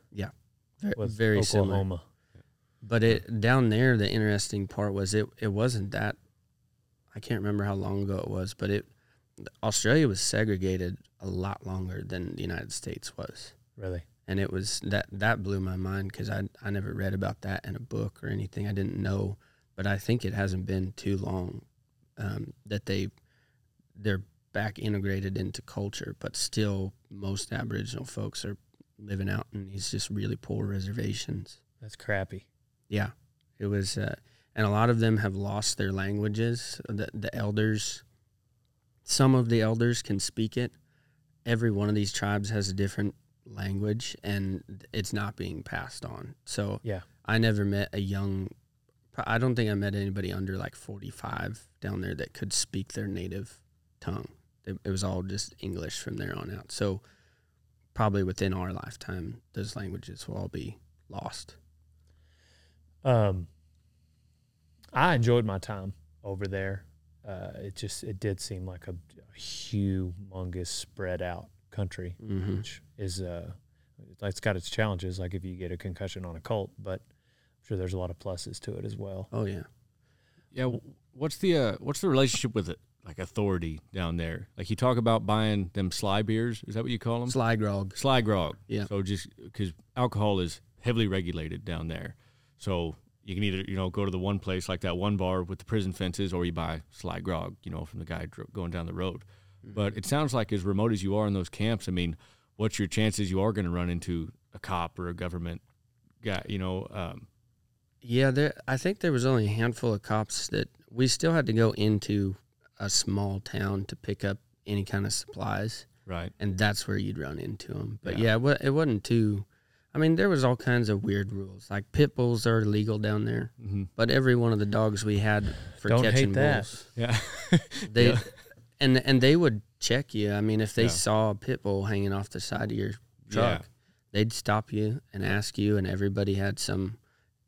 Very, with very similar. But it down there, the interesting part was it. It wasn't that. I can't remember how long ago it was, but it Australia was segregated a lot longer than the United States was, Really? and it was that that blew my mind because I I never read about that in a book or anything. I didn't know, but I think it hasn't been too long um, that they they're back integrated into culture, but still most Aboriginal folks are living out in these just really poor reservations. That's crappy. Yeah, it was, uh, and a lot of them have lost their languages. The the elders, some of the elders can speak it. Every one of these tribes has a different language, and it's not being passed on. So Yeah. I never met a young. I don't think I met anybody under like forty five down there that could speak their native tongue. It, it was all just English from there on out. So probably within our lifetime, those languages will all be lost. Um, I enjoyed my time over there. Uh, it just it did seem like a, a humongous spread out country, hmm which is uh, it's got its challenges. Like if you get a concussion on a cult, but I'm sure there's a lot of pluses to it as well. Oh yeah. Yeah, what's the uh, what's the relationship with it, like authority down there? Like you talk about buying them sly beers. Is that what you call them? Sly grog. Sly grog. Yeah. So just because alcohol is heavily regulated down there, so you can either you know go to the one place like that one bar with the prison fences, or you buy sly grog, you know, from the guy dr- going down the road. But it sounds like as remote as you are in those camps, I mean, what's your chances you are going to run into a cop or a government guy? You know, um, Yeah, there. I think there was only a handful of cops that we still had to go into a small town to pick up any kind of supplies, right? and that's where you'd run into them. But Yeah. yeah, it wa- it wasn't too. I mean, there was all kinds of weird rules. Like pit bulls are illegal down there, Mm-hmm. but every one of the dogs we had for Don't catching bulls, Yeah. they Yeah. and and they would check you. I mean, if they Yeah. saw a pit bull hanging off the side of your truck, Yeah. they'd stop you and ask you, and everybody had some.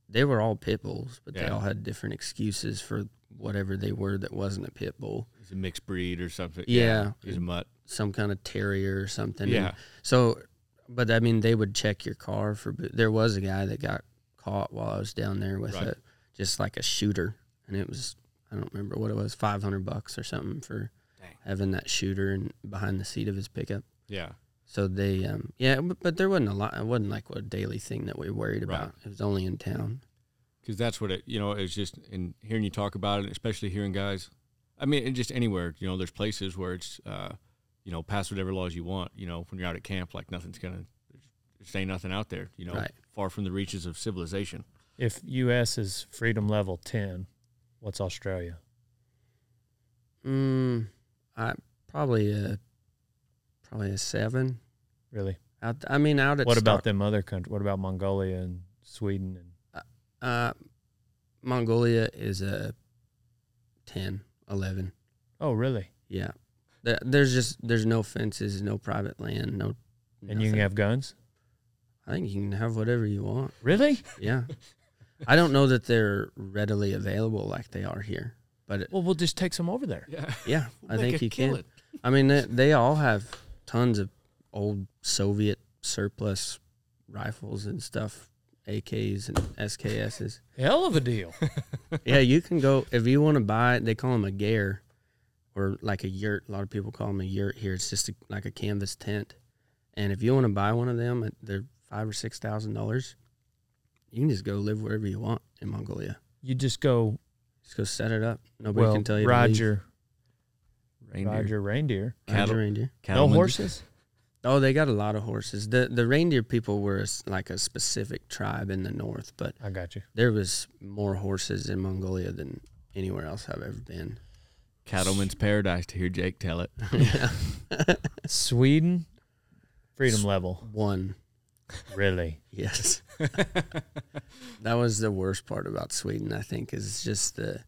They were all pit bulls, but they all had different excuses for whatever they were that wasn't a pit bull, He's a mixed breed or something. Yeah. He's a mutt. some kind of terrier or something. Yeah. And so, but I mean, they would check your car for. There was a guy that got caught while I was down there with Right. a just like a shooter, and it was I don't remember what it was, five hundred bucks or something for Dang. having that shooter and behind the seat of his pickup. Yeah. So they, um, yeah, but, but there wasn't a lot. It wasn't like a daily thing that we worried Right. about. It was only in town. because that's what it you know it's just in hearing you talk about it especially hearing guys i mean just anywhere you know there's places where it's uh you know pass whatever laws you want you know when you're out at camp like nothing's gonna there's ain't nothing out there you know Right. far from the reaches of civilization If U.S. is freedom level ten, what's Australia? Mm, I probably a probably a seven. Really? Out, I mean, out at What about Stock- them other countries? What about Mongolia and Sweden? And Uh, Mongolia is a 10, 11. oh, really? Yeah, There- there's just there's no fences, no private land, no. And you can have guns? I think you can have whatever you want. Really? Yeah, I don't know that they're readily available like they are here, but it, Well, we'll just take some over there. yeah yeah, I think you kill can. it. I mean, they, they all have tons of old Soviet surplus rifles and stuff, AKs and SKSs. Hell of a deal. yeah, you can go if you want to buy. They call them a gare, or like a yurt. A lot of people call them a yurt here. It's just a, like a canvas tent, and if you want to buy one of them, uh, they're five or six thousand dollars. You can just go live wherever you want in Mongolia. You just go. Just go set it up. Nobody well, can tell you. ride to leave. your Reindeer. ride your reindeer. Ride cattle- No horses. Oh, they got a lot of horses. the The reindeer people were a s like a specific tribe in the north, but I got you. there was more horses in Mongolia than anywhere else I've ever been. Cattleman's paradise to hear jake tell it Sweden, freedom level. One, Really? yes. that was the worst part about Sweden. I think is just the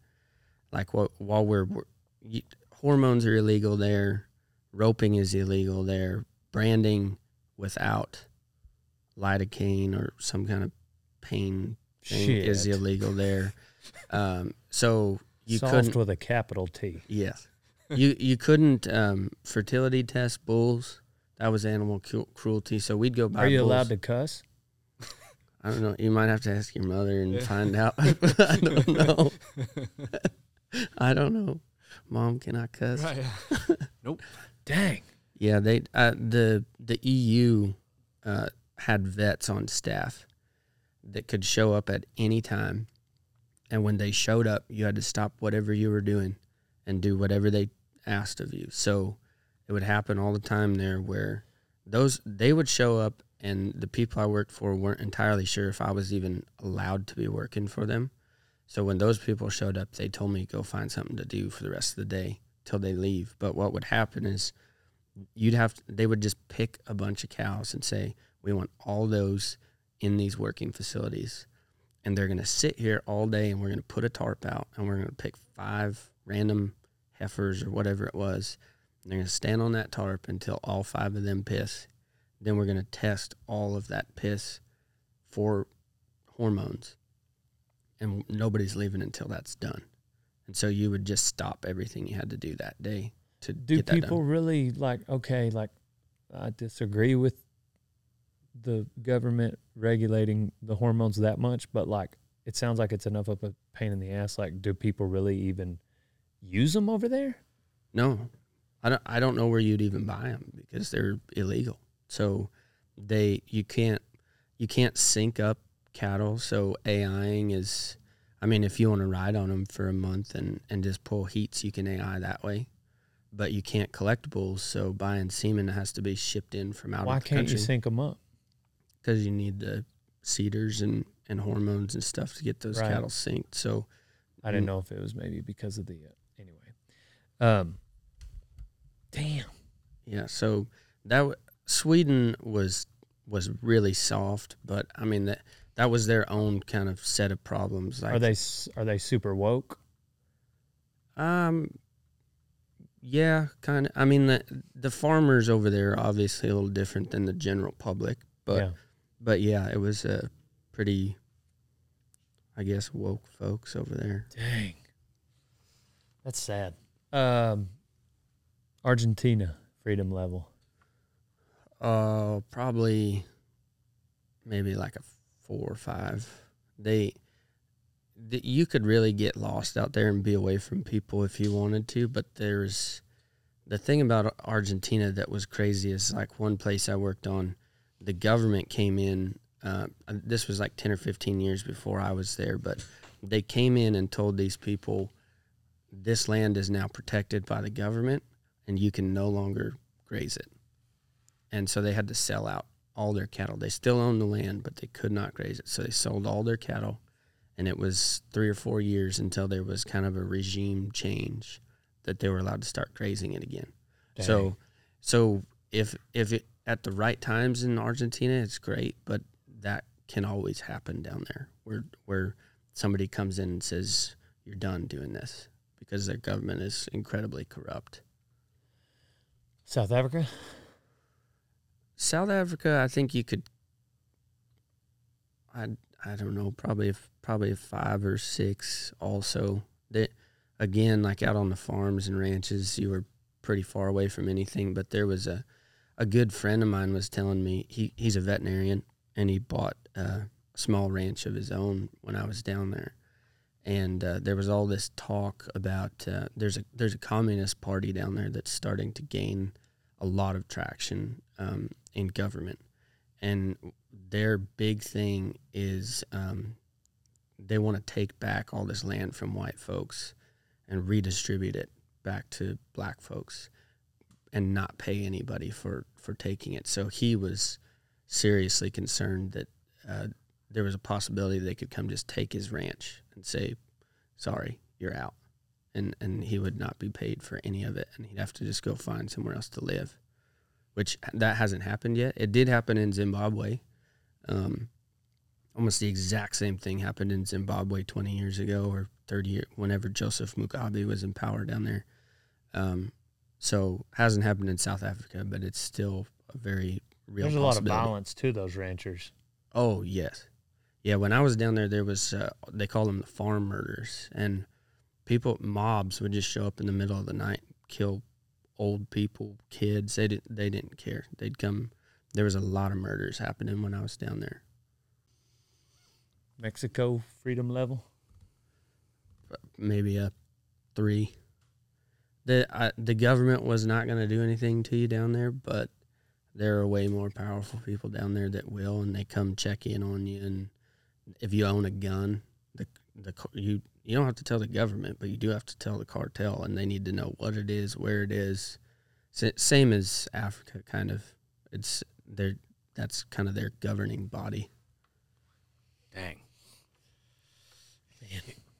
like what while we're, we're you, hormones are illegal there, roping is illegal there, branding without lidocaine or some kind of pain thing is Shit. illegal there. Um, so you Soft couldn't with a capital T. Yes. you you couldn't um, fertility test bulls. That was animal cu- cruelty. So we'd go buy. Are you bulls. allowed to cuss? I don't know. You might have to ask your mother and Yeah. find out. I don't know. I don't know. Mom, can I cuss? Right. nope. Dang. Yeah, they uh, the the EU uh, had vets on staff that could show up at any time, and when they showed up, you had to stop whatever you were doing and do whatever they asked of you. So it would happen all the time there, where those they would show up, and the people I worked for weren't entirely sure if I was even allowed to be working for them. So when those people showed up, they told me go find something to do for the rest of the day till they leave. But what would happen is you'd have to, they would just pick a bunch of cows and say we want all those in these working facilities and they're going to sit here all day and we're going to put a tarp out and we're going to pick five random heifers or whatever it was and they're going to stand on that tarp until all five of them piss then we're going to test all of that piss for hormones and nobody's leaving until that's done and so you would just stop everything you had to do that day to Do that done. people really like? Okay, like I disagree with the government regulating the hormones that much, but like it sounds like it's enough of a pain in the ass. Like, do people really even use them over there? No, I don't. I don't know where you'd even buy them because they're illegal. So they you can't you can't sync up cattle. So AIing is. I mean, if you want to ride on them for a month and and just pull heats, you can AI that way. But you can't collect bulls. So buying semen has to be shipped in from out Why of the can't you sync them up? Because you need the CIDRs and and hormones and stuff to get those Right. cattle synced. So I didn't Mm. know if it was maybe because of the uh, anyway. Um, damn. Yeah, so that w- Sweden was was really soft, but I mean that that was their own kind of set of problems. Like, are they are they super woke? Um, yeah, kind of. I mean the the farmers over there are obviously a little different than the general public, but yeah. But yeah, it was a pretty, I guess, woke folks over there. Dang. That's sad. Um, Argentina freedom level. Uh, probably maybe like a four or five. They, th- you could really get lost out there and be away from people if you wanted to. But there's the thing about Argentina that was crazy is like one place I worked on, the government came in. Uh, this was like ten or fifteen years before I was there, but they came in and told these people, this land is now protected by the government, and you can no longer graze it and so they had to sell out all their cattle. They still owned the land, but they could not graze it. So they sold all their cattle, and it was three or four years until there was kind of a regime change that they were allowed to start grazing it again. So, so if if it at the right times in Argentina, it's great, but that can always happen down there, where where somebody comes in and says you're done doing this because their government is incredibly corrupt. South Africa. South Africa, I think you could. I I don't know, probably if probably five or six. Also, that again, like out on the farms and ranches, you were pretty far away from anything. But there was a a good friend of mine was telling me he he's a veterinarian and he bought a small ranch of his own when I was down there. And uh, there was all this talk about uh, there's a there's a communist party down there that's starting to gain a lot of traction um, in government, and their big thing is um, they want to take back all this land from white folks and redistribute it back to black folks, and not pay anybody for for taking it. So he was seriously concerned that uh, there was a possibility they could come just take his ranch and say, "Sorry, you're out." and and he would not be paid for any of it, and he'd have to just go find somewhere else to live, which that hasn't happened yet. It did happen in Zimbabwe. Um, almost the exact same thing happened in Zimbabwe 20 years ago or 30 years, whenever Joseph Mugabe was in power down there. Um, so hasn't happened in South Africa, but it's still a very real. There's a lot of violence to those ranchers. Oh yes, yeah. When I was down there, there was uh, they call them the farm murders, and people mobs would just show up in the middle of the night, kill old people, kids. They didn't they didn't care. They'd come. There was a lot of murders happening when I was down there. Mexico freedom level? maybe a three. The I, the government was not going to do anything to you down there, but there are way more powerful people down there that will, and they come check in on you. And if you own a gun, the the you you don't have to tell the government, but you do have to tell the cartel, and they need to know what it is, where it is. Sa- Same as Africa, kind of. It's their that's kind of their governing body. Dang.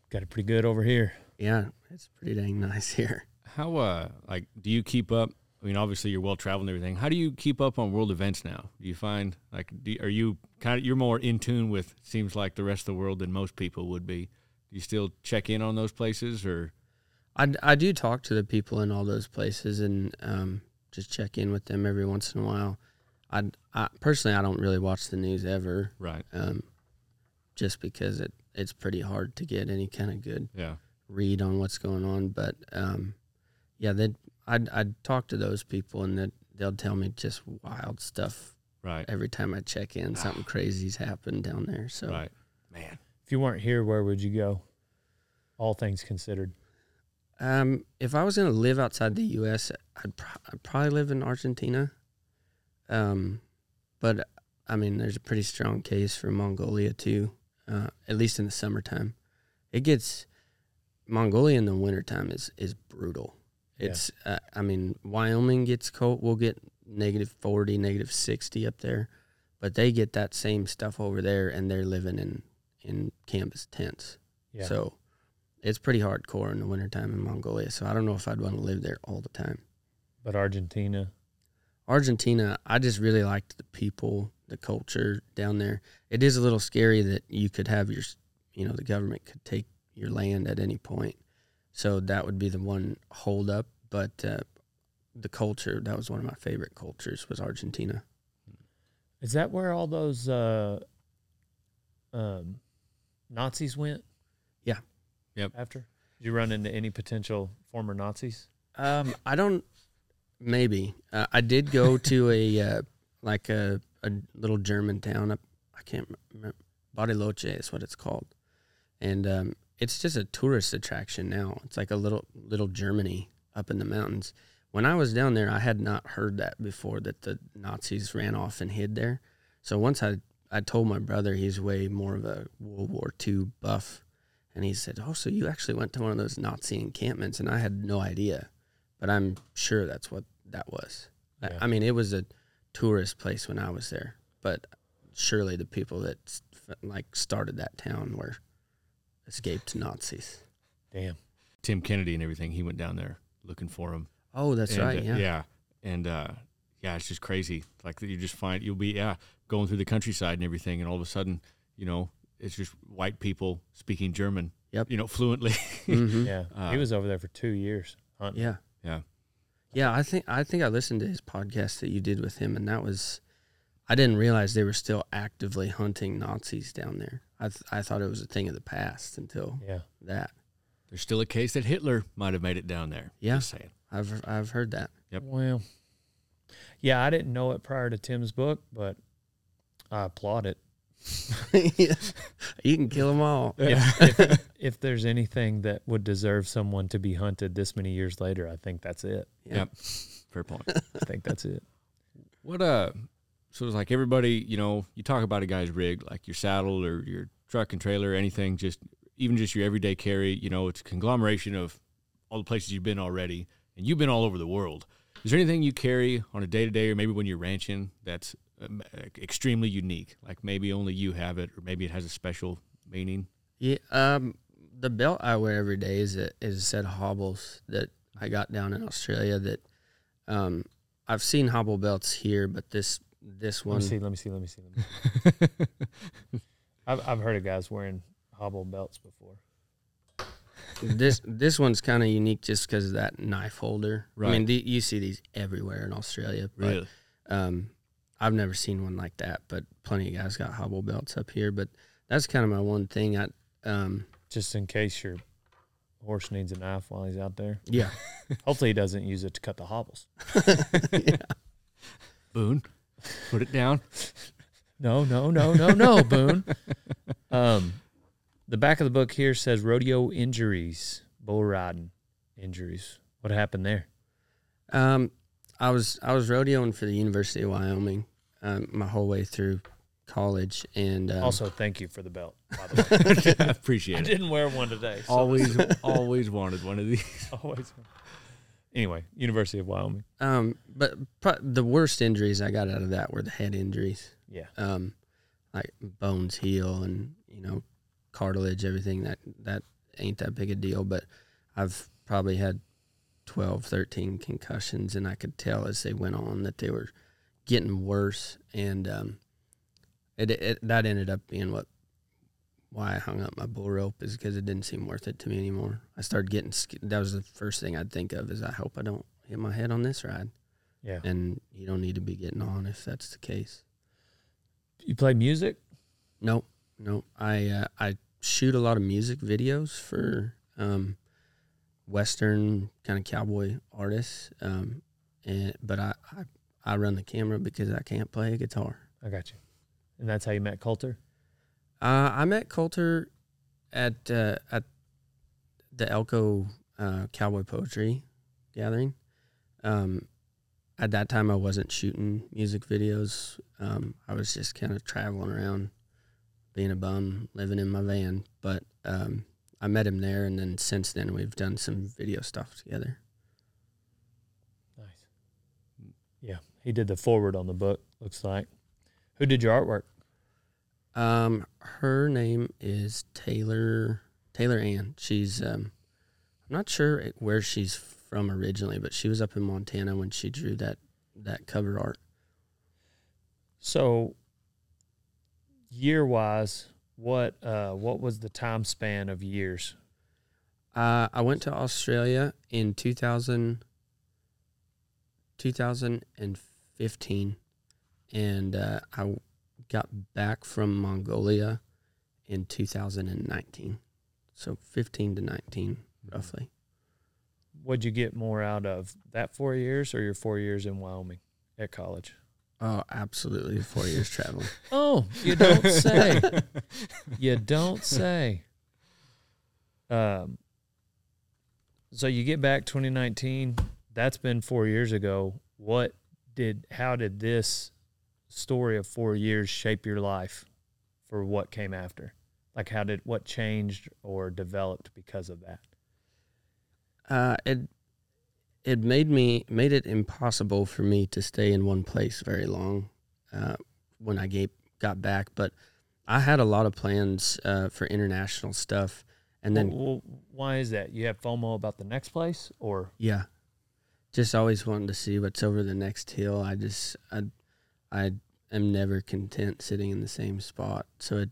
Got it pretty good over here. Yeah, it's pretty dang nice here. How uh like do you keep up? I mean, obviously you're well traveled and everything. How do you keep up on world events now? Do you find like do, are you kind of you're more in tune with seems like the rest of the world than most people would be? Do you still check in on those places or I, I do talk to the people in all those places and um, just check in with them every once in a while. I, I personally I don't really watch the news ever, right? um, just because it it's pretty hard to get any kind of good Yeah. read on what's going on. But um, yeah, they I'd I'd talk to those people and that they'll tell me just wild stuff Right. every time I check in. Something crazy's happened down there. So Right. Man. If you weren't here, where would you go? All things considered. Um, if I was going to live outside the U.S., I'd, pro- I'd probably live in Argentina. Um, but I mean, there's a pretty strong case for Mongolia too. Uh, at least in the summertime, it gets Mongolia in the wintertime is is brutal. Yeah. It's uh, I mean, Wyoming gets cold. We'll get negative forty, negative sixty up there, but they get that same stuff over there, and they're living in in canvas tents. Yeah. So it's pretty hardcore in the wintertime in Mongolia. So I don't know if I'd want to live there all the time. but Argentina, Argentina, I just really liked the people, the culture down there. It is a little scary that you could have your, you know, the government could take your land at any point. So that would be the one hold up. But uh, the culture, that was one of my favorite cultures, was Argentina. is that where all those uh, um, Nazis went? Yeah. Yep. After did you run into any potential former Nazis? Um, I don't. Maybe uh, I did go to a uh, like a, a little German town up. I can't remember. Bariloche is what it's called, and um, it's just a tourist attraction now. It's like a little little Germany up in the mountains. When I was down there, I had not heard that before that the Nazis ran off and hid there. So once I I told my brother, he's way more of a World War II buff, and he said, "Oh, so you actually went to one of those Nazi encampments?" And I had no idea but I'm sure that's what that was. I- Yeah. I mean, it was a tourist place when I was there, but surely the people that like started that town were escaped Nazis. Damn. Tim Kennedy and everything, he went down there looking for him. Oh, that's And, right. uh, Yeah. yeah. And uh, yeah, it's just crazy. Like you just find you'll be yeah going through the countryside and everything, and all of a sudden, you know, it's just white people speaking German. Yep. You know, fluently. Mhm. Yeah. Uh, he was over there for two years hunting. Yeah. Yeah. Yeah, I think I think I listened to his podcast that you did with him, and that was I didn't realize they were still actively hunting Nazis down there. I th- I thought it was a thing of the past until Yeah. that. There's still a case that Hitler might have made it down there. Yeah. Just saying. I've I've heard that. Yep. Well, yeah, I didn't know it prior to Tim's book, but I applaud it. Yeah. you can kill them all. If, if, if there's anything that would deserve someone to be hunted this many years later, I think that's it. Yeah. Yep. Fair point. I think that's it. What uh so it's like everybody, you know, you talk about a guy's rig, like your saddle or your truck and trailer, anything, just even just your everyday carry, you know, it's a conglomeration of all the places you've been already, and you've been all over the world. Is there anything you carry on a day to day, or maybe when you're ranching, that's um, extremely unique? Like maybe only you have it, or maybe it has a special meaning. Yeah, um, the belt I wear every day is a is a set of hobbles that I got down in Australia. That um, I've seen hobble belts here, but this this Let one, me see. Let me see. Let me see. Let me see. I've I've heard of guys wearing hobble belts before. this this one's kind of unique just because of that knife holder. I mean, the, you see these everywhere in Australia. But, um, I've never seen one like that, but plenty of guys got hobble belts up here. But that's kind of my one thing. I um, Just in case your horse needs a knife while he's out there. yeah, Hopefully, he doesn't use it to cut the hobbles. Yeah. Boone, put it down. No, no, no, no, no, Boone. Um, the back of the book here says rodeo injuries, bull riding injuries. What happened there? Um, I was I was rodeoing for the University of Wyoming um, my whole way through college, and um, also, thank you for the belt. By the way, I appreciate I it. I didn't wear one today. so- Always, always wanted one of these. always. Anyway, University of Wyoming. um, but pro- the worst injuries I got out of that were the head injuries. Yeah. um, like bones heal and you know cartilage, everything that that ain't that big a deal. But I've probably had 12, 13 concussions, and I could tell as they went on that they were getting worse, and um, it, it that ended up being what why I hung up my bull rope is because it didn't seem worth it to me anymore. I started getting that was the first thing I'd think of is I hope I don't hit my head on this ride, Yeah. and you don't need to be getting on if that's the case. You play music? Nope, nope. I uh, I shoot a lot of music videos for um, Western kind of cowboy artists, um, and but I, I I run the camera because I can't play a guitar. I got you. And that's how you met Coulter? Uh, I met Coulter at uh, at the Elko uh, Cowboy Poetry Gathering. Um, at that time, I wasn't shooting music videos. Um, I was just kind of traveling around, being a bum, living in my van. But um, I met him there, and then since then, we've done some video stuff together. Nice. Yeah. He did the foreword on the book, looks like. Who did your artwork? Um, her name is Taylor Taylor Ann. She's um, I'm not sure where she's from originally, but she was up in Montana when she drew that that cover art. So, year wise, what uh, what was the time span of years? Uh, I went to Australia in 2000, 2015, and uh, I got back from Mongolia in 2019. So 15 to 19, roughly. What'd you get more out of that four years or your four years in Wyoming at college? Oh, absolutely. Four years traveling. Oh, you don't say. you don't say. Um. So you get back 2019. That's been four years ago. What did? How did this story of four years shape your life for what came after? Like, how did what changed or developed because of that? Uh, it it made me made it impossible for me to stay in one place very long uh, when I gave, got back. But I had a lot of plans uh, for international stuff, and then well, well, why is that? You have FOMO about the next place, or yeah, just always wanting to see what's over the next hill. I just I I am never content sitting in the same spot. So it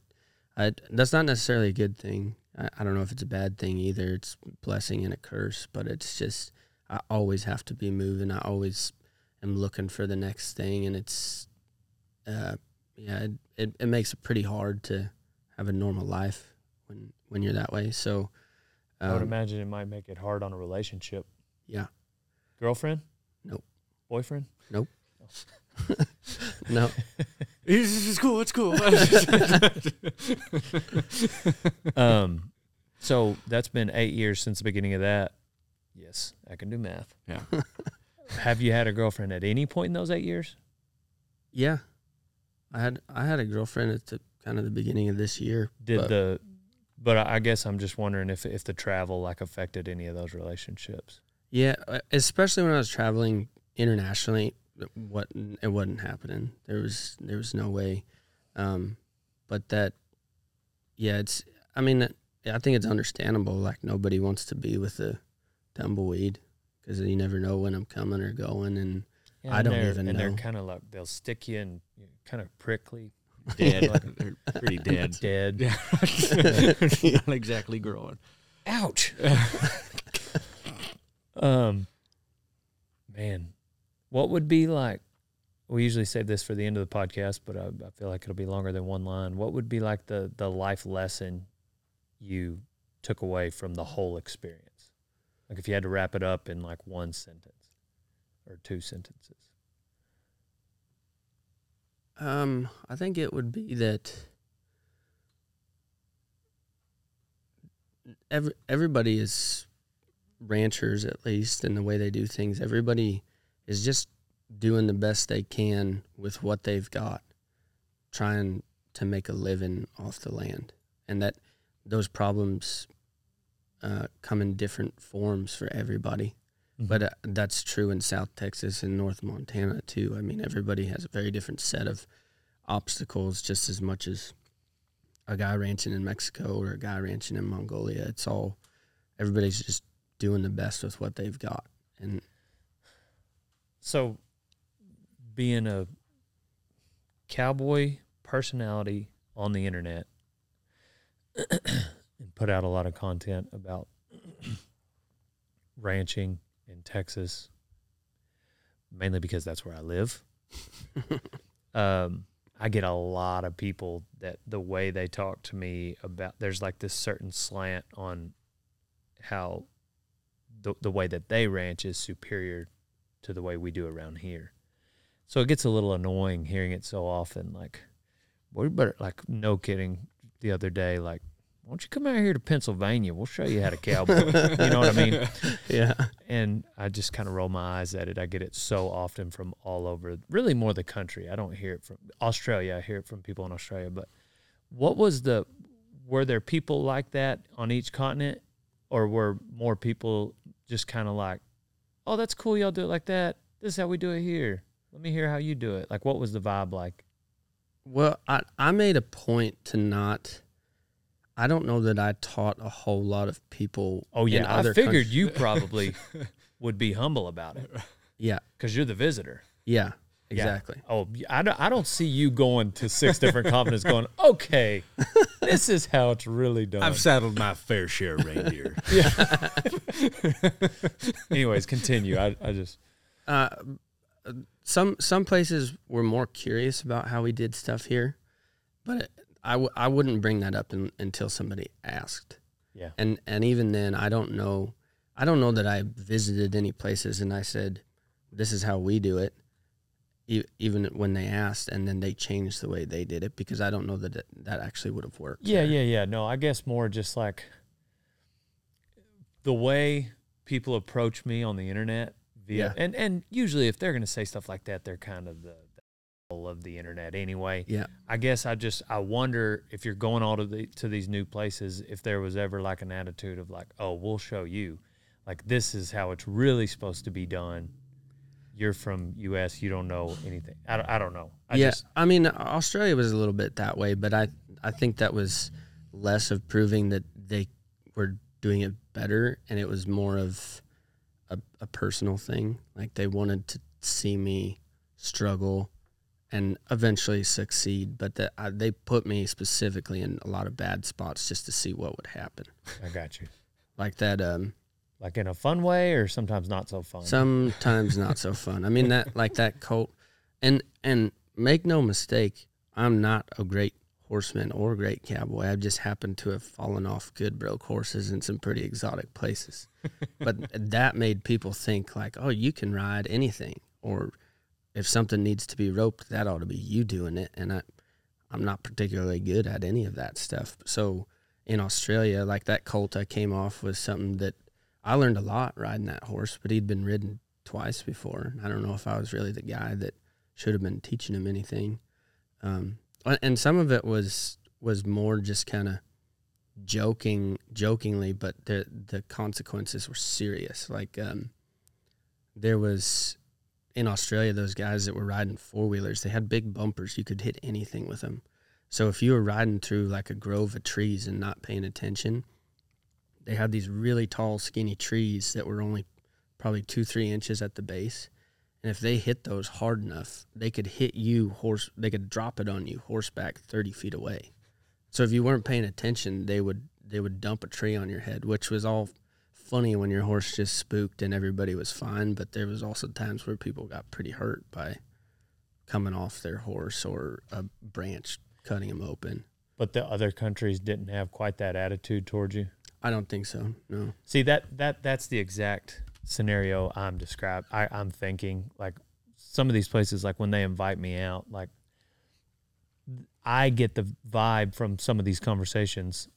I, that's not necessarily a good thing. I, I don't know if it's a bad thing either. It's blessing and a curse, but it's just I always have to be moving. I always am looking for the next thing, and it's uh yeah it, it, it makes it pretty hard to have a normal life when when you're that way. So I would um, imagine it might make it hard on a relationship. yeah Girlfriend? Nope. Boyfriend? No This is cool. It's cool. Um, so that's been eight years since the beginning of that. Yes, I can do math. Yeah. Have you had a girlfriend at any point in those eight years? Yeah, I had I had a girlfriend at the kind of the beginning of this year. Did but the, but I I guess I'm just wondering if if the travel like affected any of those relationships. yeah, uh, especially when I was traveling internationally, what it wasn't happening. There was there was no way. Um, but that, yeah, it's. I mean, I think it's understandable. Like nobody wants to be with a tumbleweed because you never know when I'm coming or going, and I don't they're- even and they're kind of like they'll stick you and you know, kind of prickly, dead. They're pretty dead. dead. Not exactly growing. Ouch. um, man, what would be like? We usually save this for the end of the podcast, but I, I feel like it'll be longer than one line. What would be like the the life lesson you took away from the whole experience? Like if you had to wrap it up in like one sentence or two sentences. Um, I think it would be that every everybody is ranchers at least in the way they do things. Everybody is just doing the best they can with what they've got, trying to make a living off the land, and that those problems uh, come in different forms for everybody. But uh, that's true in South Texas and North Montana too. I mean, everybody has a very different set of obstacles, just as much as a guy ranching in Mexico or a guy ranching in Mongolia. It's all everybody's just doing the best with what they've got. And So, being a cowboy personality on the internet and put out a lot of content about ranching in Texas, mainly because that's where I live. um, I get a lot of people that the way they talk to me about there's like this certain slant on how the the way that they ranch is superior to the way we do around here. So it gets a little annoying hearing it so often. Like, we better, like, no kidding, the other day, like, why don't you come out here to Pennsylvania? We'll show you how to cowboy. you know what I mean? yeah, And I just kind of roll my eyes at it. I get it so often from all over, really more the country. I don't hear it from Australia. I hear it from people in Australia. But what was the, were there people like that on each continent? Or were more people just kind of like, oh, that's cool. Y'all do it like that. This is how we do it here. Let me hear how you do it. Like, what was the vibe like? Well, I I made a point to not. I don't know that I taught a whole lot of people. Oh, in yeah. I figured countries- you probably would be humble about it Yeah, because you're the visitor. yeah, Yeah. exactly. Oh, I don't, I don't see you going to six different continents going, okay, this is how it's really done. I've saddled my fair share of reindeer. Anyways, continue. I, I just, Uh, some some places were more curious about how we did stuff here, but it, I w- I wouldn't bring that up in, until somebody asked. yeah. and and even then i don't know i don't know that i visited any places and i said this is how we do it e- even when they asked and then they changed the way they did it because i don't know that it, that actually would have worked Yeah, yeah, yeah. No, I guess more just like the way people approach me on the internet via, Yeah. and, and usually if they're going to say stuff like that, they're kind of the, the of the internet anyway. yeah I guess I just I wonder if you're going all to the to these new places, if there was ever like an attitude of like, oh, we'll show you, like this is how it's really supposed to be done. You're from U.S. You don't know anything. I, don't- I don't know. I yeah just i mean australia was a little bit that way but i i think that was less of proving that they were doing it better and it was more of a, a personal thing like they wanted to see me struggle and eventually succeed but that I, they put me specifically in a lot of bad spots just to see what would happen I got you. like that um Like in a fun way, or sometimes not so fun. sometimes not so fun. I mean that like that colt and and make no mistake i'm not a great horseman or a great cowboy. I've just happen to have fallen off good broke horses in some pretty exotic places. But that made people think like oh you can ride anything or if something needs to be roped that ought to be you doing it and i i'm not particularly good at any of that stuff. So in australia like that colt i came off was something that i learned a lot riding that horse but he'd been ridden twice before. I don't know if i was really the guy that should have been teaching him anything. Um, and- some of it was was more just kind of joking jokingly but the the consequences were serious. Like um there was in Australia those guys that were riding four wheelers they had big bumpers. You could hit anything with them. So if you were riding through like a grove of trees and not paying attention they had these really tall skinny trees that were only probably two three inches at the base and if they hit those hard enough they could hit you horse they could drop it on you horseback 30 feet away so if you weren't paying attention, they would they would dump a tree on your head, which was all funny when your horse just spooked and everybody was fine. But there was also times where people got pretty hurt by coming off their horse or a branch cutting them open. but the other countries didn't have quite that attitude towards you. I don't think so. No. See that that that's the exact scenario I'm described. I, I'm thinking like some of these places, like when they invite me out, like I get the vibe from some of these conversations,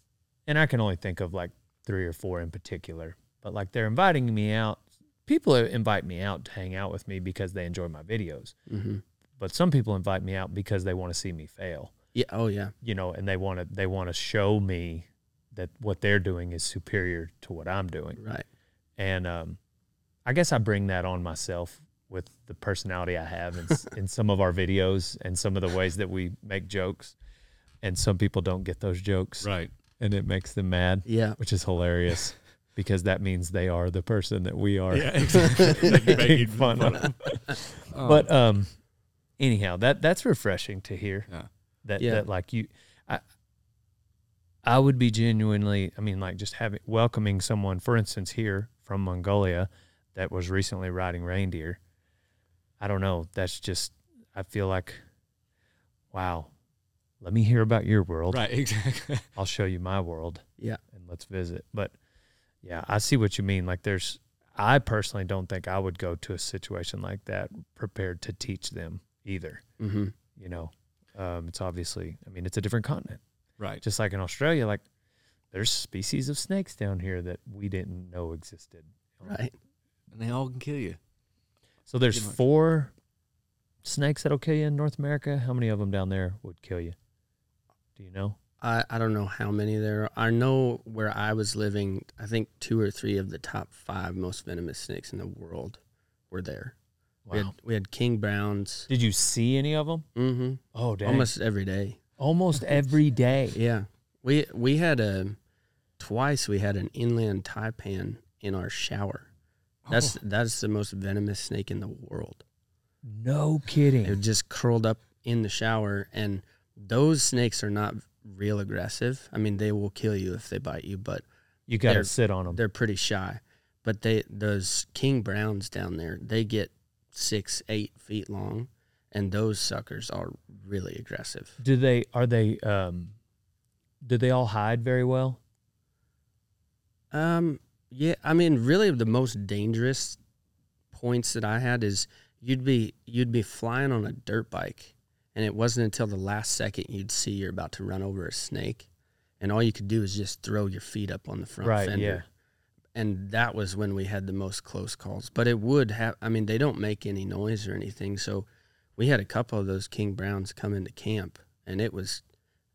and I can only think of like three or four in particular. But like they're inviting me out. People invite me out to hang out with me because they enjoy my videos. hmm But some people invite me out because they want to see me fail. Yeah. Oh yeah. You know, and they want to they want to show me that what they're doing is superior to what I'm doing. Right. And um, I guess I bring that on myself with the personality I have in, in some of our videos and some of the ways that we make jokes. And some people don't get those jokes, Right. and it makes them mad, Yeah. which is hilarious because that means they are the person that we are Yeah, exactly. Making fun of. Um, But um, anyhow, that that's refreshing to hear. Yeah. That Yeah. that like you, I, I would be genuinely. I mean, like just having welcoming someone, for instance, here from Mongolia, that was recently riding reindeer. I don't know. That's just. I feel like, wow. Let me hear about your world. right. Exactly. I'll show you my world. Yeah. And let's visit. But yeah, I see what you mean. Like there's I personally don't think I would go to a situation like that prepared to teach them either. hmm You know, um, it's obviously, I mean, it's a different continent. Right. Just like in Australia, like there's species of snakes down here that we didn't know existed. Right. And they all can kill you. So there's Pretty much. four snakes that'll kill you in North America. How many of them down there would kill you? Do you know? I, I don't know how many there are. I know where I was living, I think two or three of the top five most venomous snakes in the world were there. We, Wow. had, we had king browns Did you see any of them? Mm-hmm. Oh, dang. almost every day. Almost every day. Yeah. We we had a twice we had an inland taipan in our shower. That's Oh. that's the most venomous snake in the world. No kidding. It just curled up in the shower and those snakes are not real aggressive. I mean, they will kill you if they bite you, but You got to sit on them. they're pretty shy. But they those king browns down there, they get six, eight feet long, and those suckers are really aggressive. Do they are they um do they all hide very well? Um, yeah, I mean, really, the most dangerous points that I had is you'd be you'd be flying on a dirt bike, and it wasn't until the last second you'd see you're about to run over a snake, and all you could do is just throw your feet up on the front Right, fender. yeah. And that was when we had the most close calls. But it would have. I mean, they don't make any noise or anything, so we had a couple of those king browns come into camp, and it was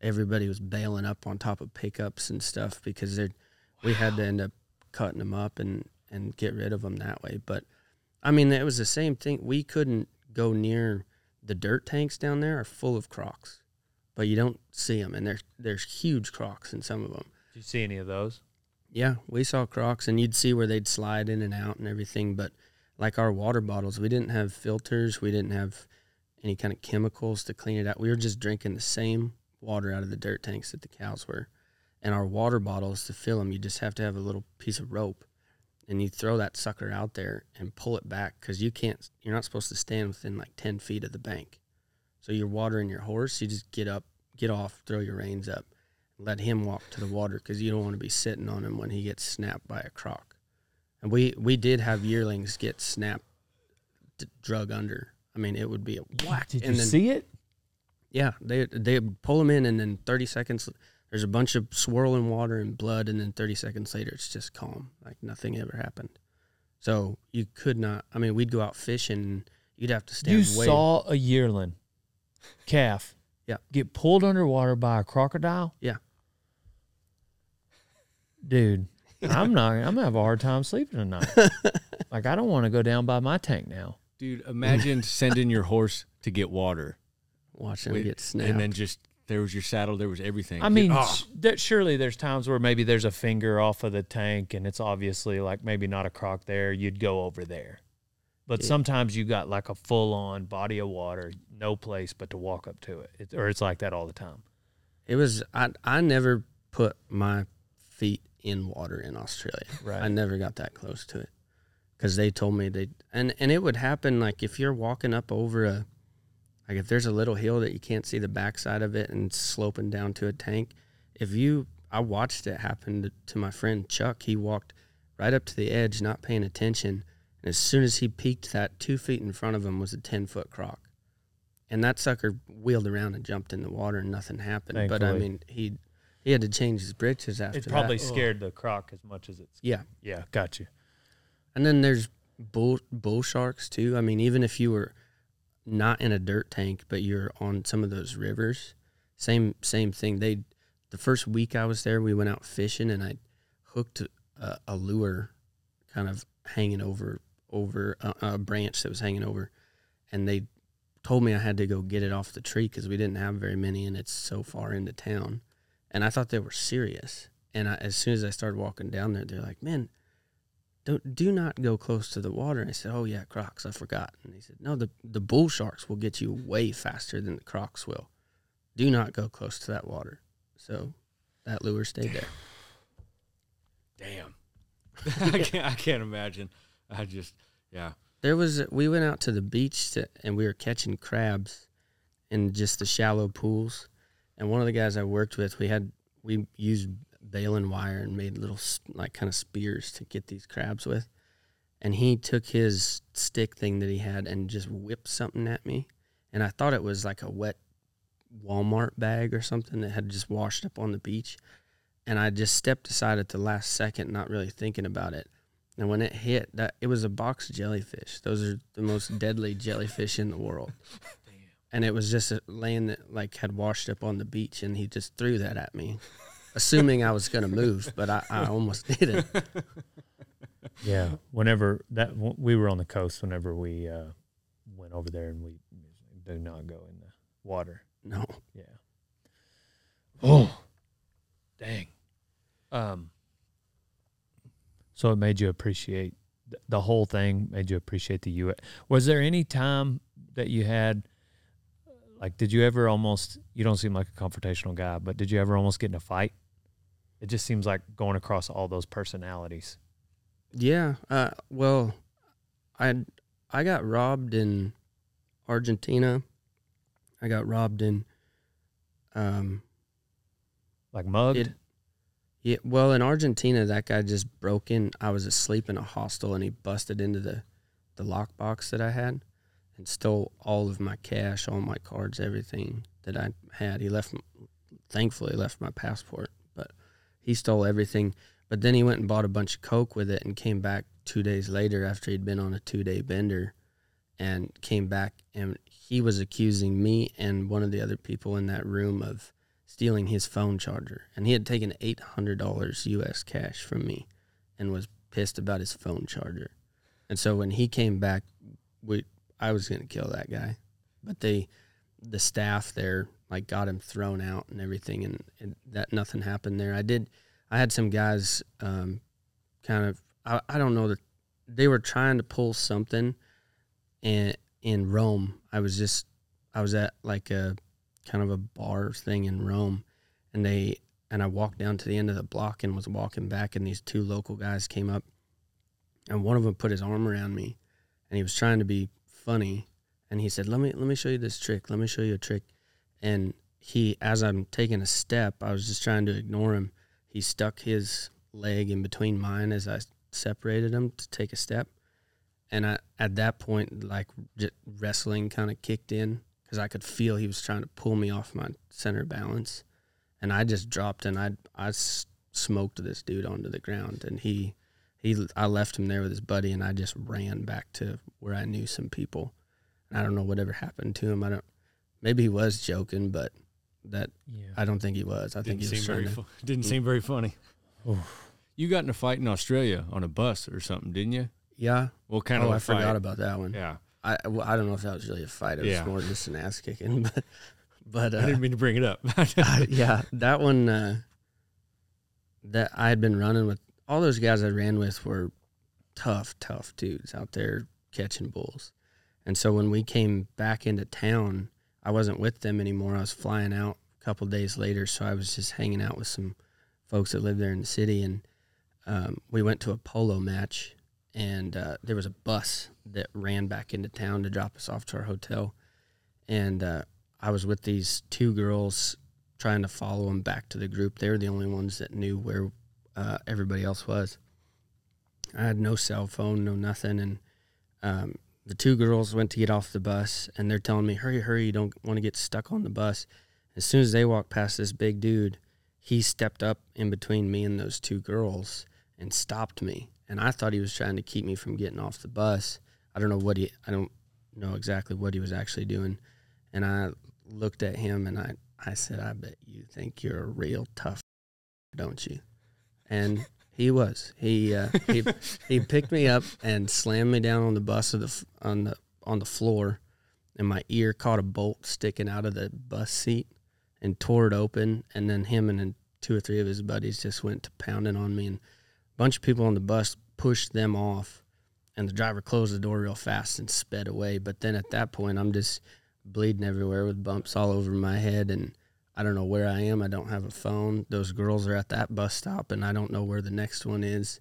everybody was bailing up on top of pickups and stuff because they're we had to end up cutting them up and and get rid of them that way. But I mean, it was the same thing. We couldn't go near the dirt tanks down there are full of crocs, but you don't see them, and there's there's huge crocs in some of them. Did you see any of those? Yeah, we saw crocs, and you'd see where they'd slide in and out and everything. But like our water bottles, we didn't have filters. We didn't have any kind of chemicals to clean it out. We were just drinking the same water out of the dirt tanks that the cows were. And our water bottles to fill them, you just have to have a little piece of rope, and you throw that sucker out there and pull it back because you can't. You're not supposed to stand within like ten feet of the bank. So you're watering your horse. You just get up, get off, throw your reins up, let him walk to the water because you don't want to be sitting on him when he gets snapped by a croc. And we we did have yearlings get snapped, d- drug under. I mean, it would be a whack. Did and you then, see it? Yeah, they they pull them in, and then thirty seconds there's a bunch of swirling water and blood, and then thirty seconds later it's just calm, like nothing ever happened. So you could not. I mean, we'd go out fishing, and you'd have to stand. You way, saw a yearling calf Yeah. get pulled underwater by a crocodile? Yeah. Dude, I'm not I'm gonna have a hard time sleeping tonight. like I don't want to go down by my tank now. Dude, imagine sending your horse to get water. watch him Wait, get snapped. And then just there was your saddle, there was everything. I mean, Oh, sh- there, surely there's times where maybe there's a finger off of the tank and it's obviously like maybe not a croc there. You'd go over there. But Yeah. sometimes you got like a full on body of water, no place but to walk up to it. it. Or it's like that all the time. It was I I never put my feet in water in Australia. Right. I never got that close to it because they told me they and and it would happen like if you're walking up over a like if there's a little hill that you can't see the backside of it and sloping down to a tank. If you I watched it happen to, to my friend Chuck. He walked right up to the edge, not paying attention, and as soon as he peeked, that two feet in front of him was a ten foot croc. And that sucker wheeled around and jumped in the water, and nothing happened. But I mean, he He had to change his britches after that. It probably that. scared the croc as much as it's. Yeah. Yeah, got you. And then there's bull bull sharks too. I mean, even if you were not in a dirt tank, but you're on some of those rivers, same same thing. They the first week I was there, we went out fishing, and I hooked a, a lure, kind of hanging over over a, a branch that was hanging over, and they told me I had to go get it off the tree because we didn't have very many, and it's so far into town. And I thought they were serious. And I, as soon as I started walking down there, they're like, "Man, don't do not go close to the water." And I said, "Oh yeah, crocs, I forgot." And he said, "No, the the bull sharks will get you way faster than the crocs will. Do not go close to that water." So that lure stayed there. Damn. I can't. I can't imagine. I just. Yeah. There was we went out to the beach to, and we were catching crabs in just the shallow pools. And one of the guys I worked with, we had we used baling wire and made little like kind of spears to get these crabs with. And he took his stick thing that he had and just whipped something at me. And I thought it was like a wet Walmart bag or something that had just washed up on the beach. And I just stepped aside at the last second, not really thinking about it. And when it hit, that it was a box jellyfish. Those are the most deadly jellyfish in the world. And it was just a laying that like had washed up on the beach, and he just threw that at me, assuming I was gonna move, but I, I almost didn't. Yeah. Whenever that w- we were on the coast, whenever we uh, went over there, and we do not go in the water. No, Yeah. Oh, dang. Um. So it made you appreciate th- the whole thing. Made you appreciate the U.S. Was there any time that you had, like, did you ever almost? You don't seem like a confrontational guy, but did you ever almost get in a fight? It just seems like going across all those personalities. yeah. Uh, well, I I got robbed in Argentina. I got robbed in. Um, Like mugged. It- Yeah, well, in Argentina, that guy just broke in. I was asleep in a hostel, and he busted into the the lockbox that I had, and stole all of my cash, all my cards, everything that I had. He left, thankfully, left my passport, he stole everything. But then he went and bought a bunch of coke with it, and came back two days later after he'd been on a two day bender, and came back, and he was accusing me and one of the other people in that room of stealing his phone charger. And he had taken $800 US cash from me and was pissed about his phone charger. And so when he came back, we I was going to kill that guy. But they the staff there like got him thrown out and everything and, and that nothing happened there. I did I had some guys um kind of I, I don't know that they were trying to pull something and in Rome. I was just I was at like a kind of a bar thing in Rome, and they and I walked down to the end of the block and was walking back, and these two local guys came up, and one of them put his arm around me, and he was trying to be funny, and he said, "Let me let me show you this trick. Let me show you a trick," and he as I'm taking a step, I was just trying to ignore him. He stuck his leg in between mine as I separated him to take a step, and I at that point like wrestling kind of kicked in because I could feel he was trying to pull me off my center balance, and I just dropped and I I smoked this dude onto the ground, and he he I left him there with his buddy, and I just ran back to where I knew some people, and I don't know whatever happened to him. I don't maybe he was joking, but that Yeah. I don't think he was. I think Didn't he was seem very. trying to. Fu- didn't seem very funny. You got in a fight in Australia on a bus or something, didn't you? Yeah. What kind oh, of a I fight? forgot about that one. Yeah, I well, I don't know if that was really a fight. It was Yeah. more just an ass kicking, but but I uh, didn't mean to bring it up. yeah, that one uh, that I had been running with all those guys I ran with were tough, tough dudes out there catching bulls. And so when we came back into town, I wasn't with them anymore. I was flying out a couple days later, so I was just hanging out with some folks that lived there in the city, and um, we went to a polo match. And uh, there was a bus that ran back into town to drop us off to our hotel, and uh, I was with these two girls trying to follow them back to the group. They were the only ones that knew where uh, everybody else was. I had no cell phone, no nothing, and um, the two girls went to get off the bus, and they're telling me, "Hurry, hurry! You don't want to get stuck on the bus." As soon as they walked past this big dude, he stepped up in between me and those two girls and stopped me. And I thought he was trying to keep me from getting off the bus. I don't know what he I don't know exactly what he was actually doing. And I looked at him and I, I said, I bet you think you're a real tough, don't you? And he was. He uh, he he picked me up and slammed me down on the bus of the on the on the floor, and my ear caught a bolt sticking out of the bus seat and tore it open. And then him and two or three of his buddies just went to pounding on me, and a bunch of people on the bus pushed them off, and the driver closed the door real fast and sped away. But then at that point, I'm just bleeding everywhere with bumps all over my head and I don't know where I am. I don't have a phone. Those girls are at that bus stop and I don't know where the next one is.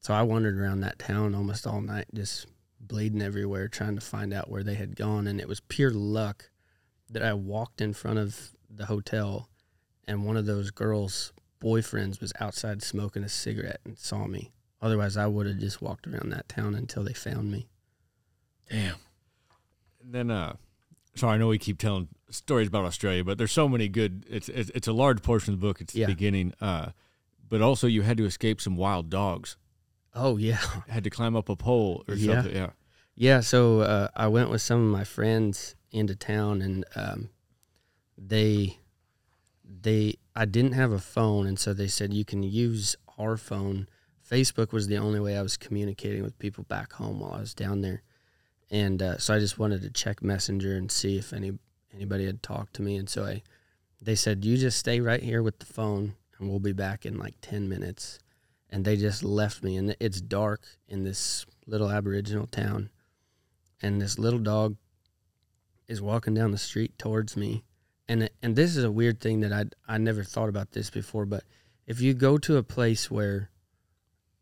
So I wandered around that town almost all night just bleeding everywhere trying to find out where they had gone and it was pure luck that I walked in front of the hotel and one of those girls' boyfriends was outside smoking a cigarette and saw me. Otherwise, I would have just walked around that town until they found me. Damn. And then, uh, sorry, I know we keep telling stories about Australia, but there's so many good. It's it's, it's a large portion of the book. It's Yeah. the beginning. Uh, but also you had to escape some wild dogs. Oh, yeah. Had to climb up a pole or Yeah. something. Yeah. Yeah, so uh, I went with some of my friends into town, and um, they they I didn't have a phone, and so they said you can use our phone. Facebook was the only way I was communicating with people back home while I was down there, and uh, so I just wanted to check Messenger and see if any anybody had talked to me, and so I they said you just stay right here with the phone, and we'll be back in like ten minutes, and they just left me, and it's dark in this little Aboriginal town. And this little dog is walking down the street towards me. And and this is a weird thing that I I never thought about this before but if you go to a place where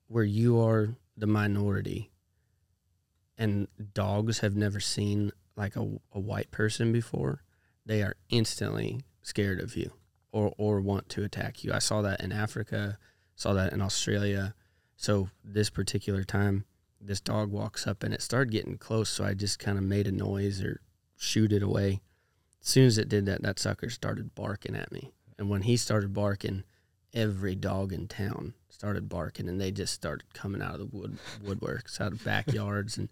where you are the minority and dogs have never seen like a, a white person before they are instantly scared of you or or want to attack you. I saw that in Africa saw that in Australia. So this particular time this dog walks up and it started getting close so i just kind of made a noise or shoot it away. As soon as it did that that sucker started barking at me. And when he started barking every dog in town started barking and they just started coming out of the wood woodworks out of backyards and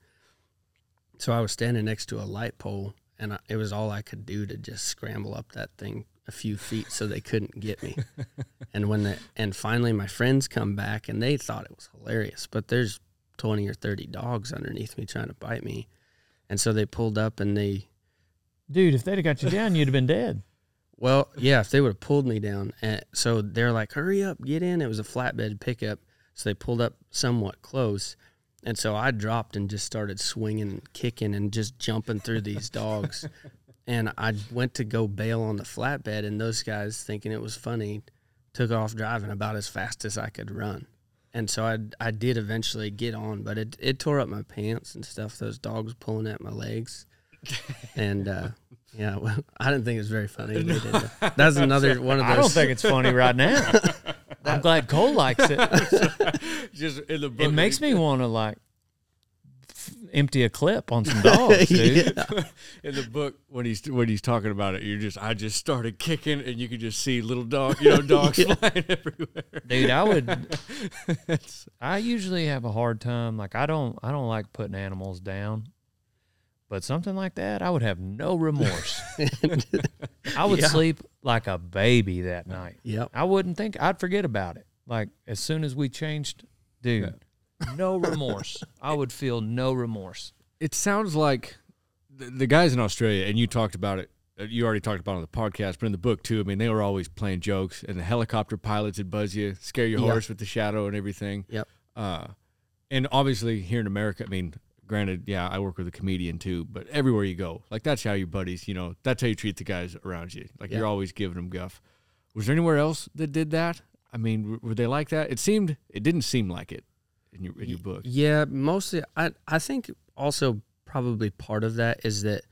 so i was standing next to a light pole and I, it was all i could do to just scramble up that thing a few feet so they couldn't get me and when the and finally my friends come back and they thought it was hilarious but there's 20 or 30 dogs underneath me trying to bite me. And so they pulled up and they, Dude, if they'd have got you down, you'd have been dead. well, yeah, if they would have pulled me down. And so they're like, hurry up, get in. It was a flatbed pickup. So they pulled up somewhat close. And so I dropped and just started swinging and kicking and just jumping through these dogs. And I went to go bail on the flatbed, and those guys, thinking it was funny, took off driving about as fast as I could run. And so I, I did eventually get on, but it, it tore up my pants and stuff. Those dogs pulling at my legs. And uh, yeah, well, I didn't think it was very funny. That. That's another one of those. I don't think it's funny right now. I'm glad Cole likes it. Just in the book. It makes me want to like f- empty a clip on some dogs, dude. Yeah. in the book when he's when he's talking about it. You're just I just started kicking and you could just see little dog, you know, dogs flying everywhere. Dude, I would. I usually have a hard time. Like I don't. I don't like putting animals down. But something like that, I would have no remorse. I would Yeah. sleep like a baby that night. Yep. I wouldn't think I'd forget about it. Like as soon as we changed, dude, no remorse. I would feel no remorse. It sounds like the, the guys in Australia, and you talked about it. uh, You already talked about it on the podcast, but in the book too. I mean, they were always playing jokes, and the helicopter pilots would buzz you, scare your Yeah. horse with the shadow and everything. Yep. Uh, and obviously here in America, I mean, granted, yeah, I work with a comedian too, but everywhere you go, like that's how your buddies, you know, that's how you treat the guys around you. Like Yeah. you're always giving them guff. Was there anywhere else that did that? I mean, were they like that? It seemed, it didn't seem like it in your in your book. Yeah, mostly. I I think also probably part of that is that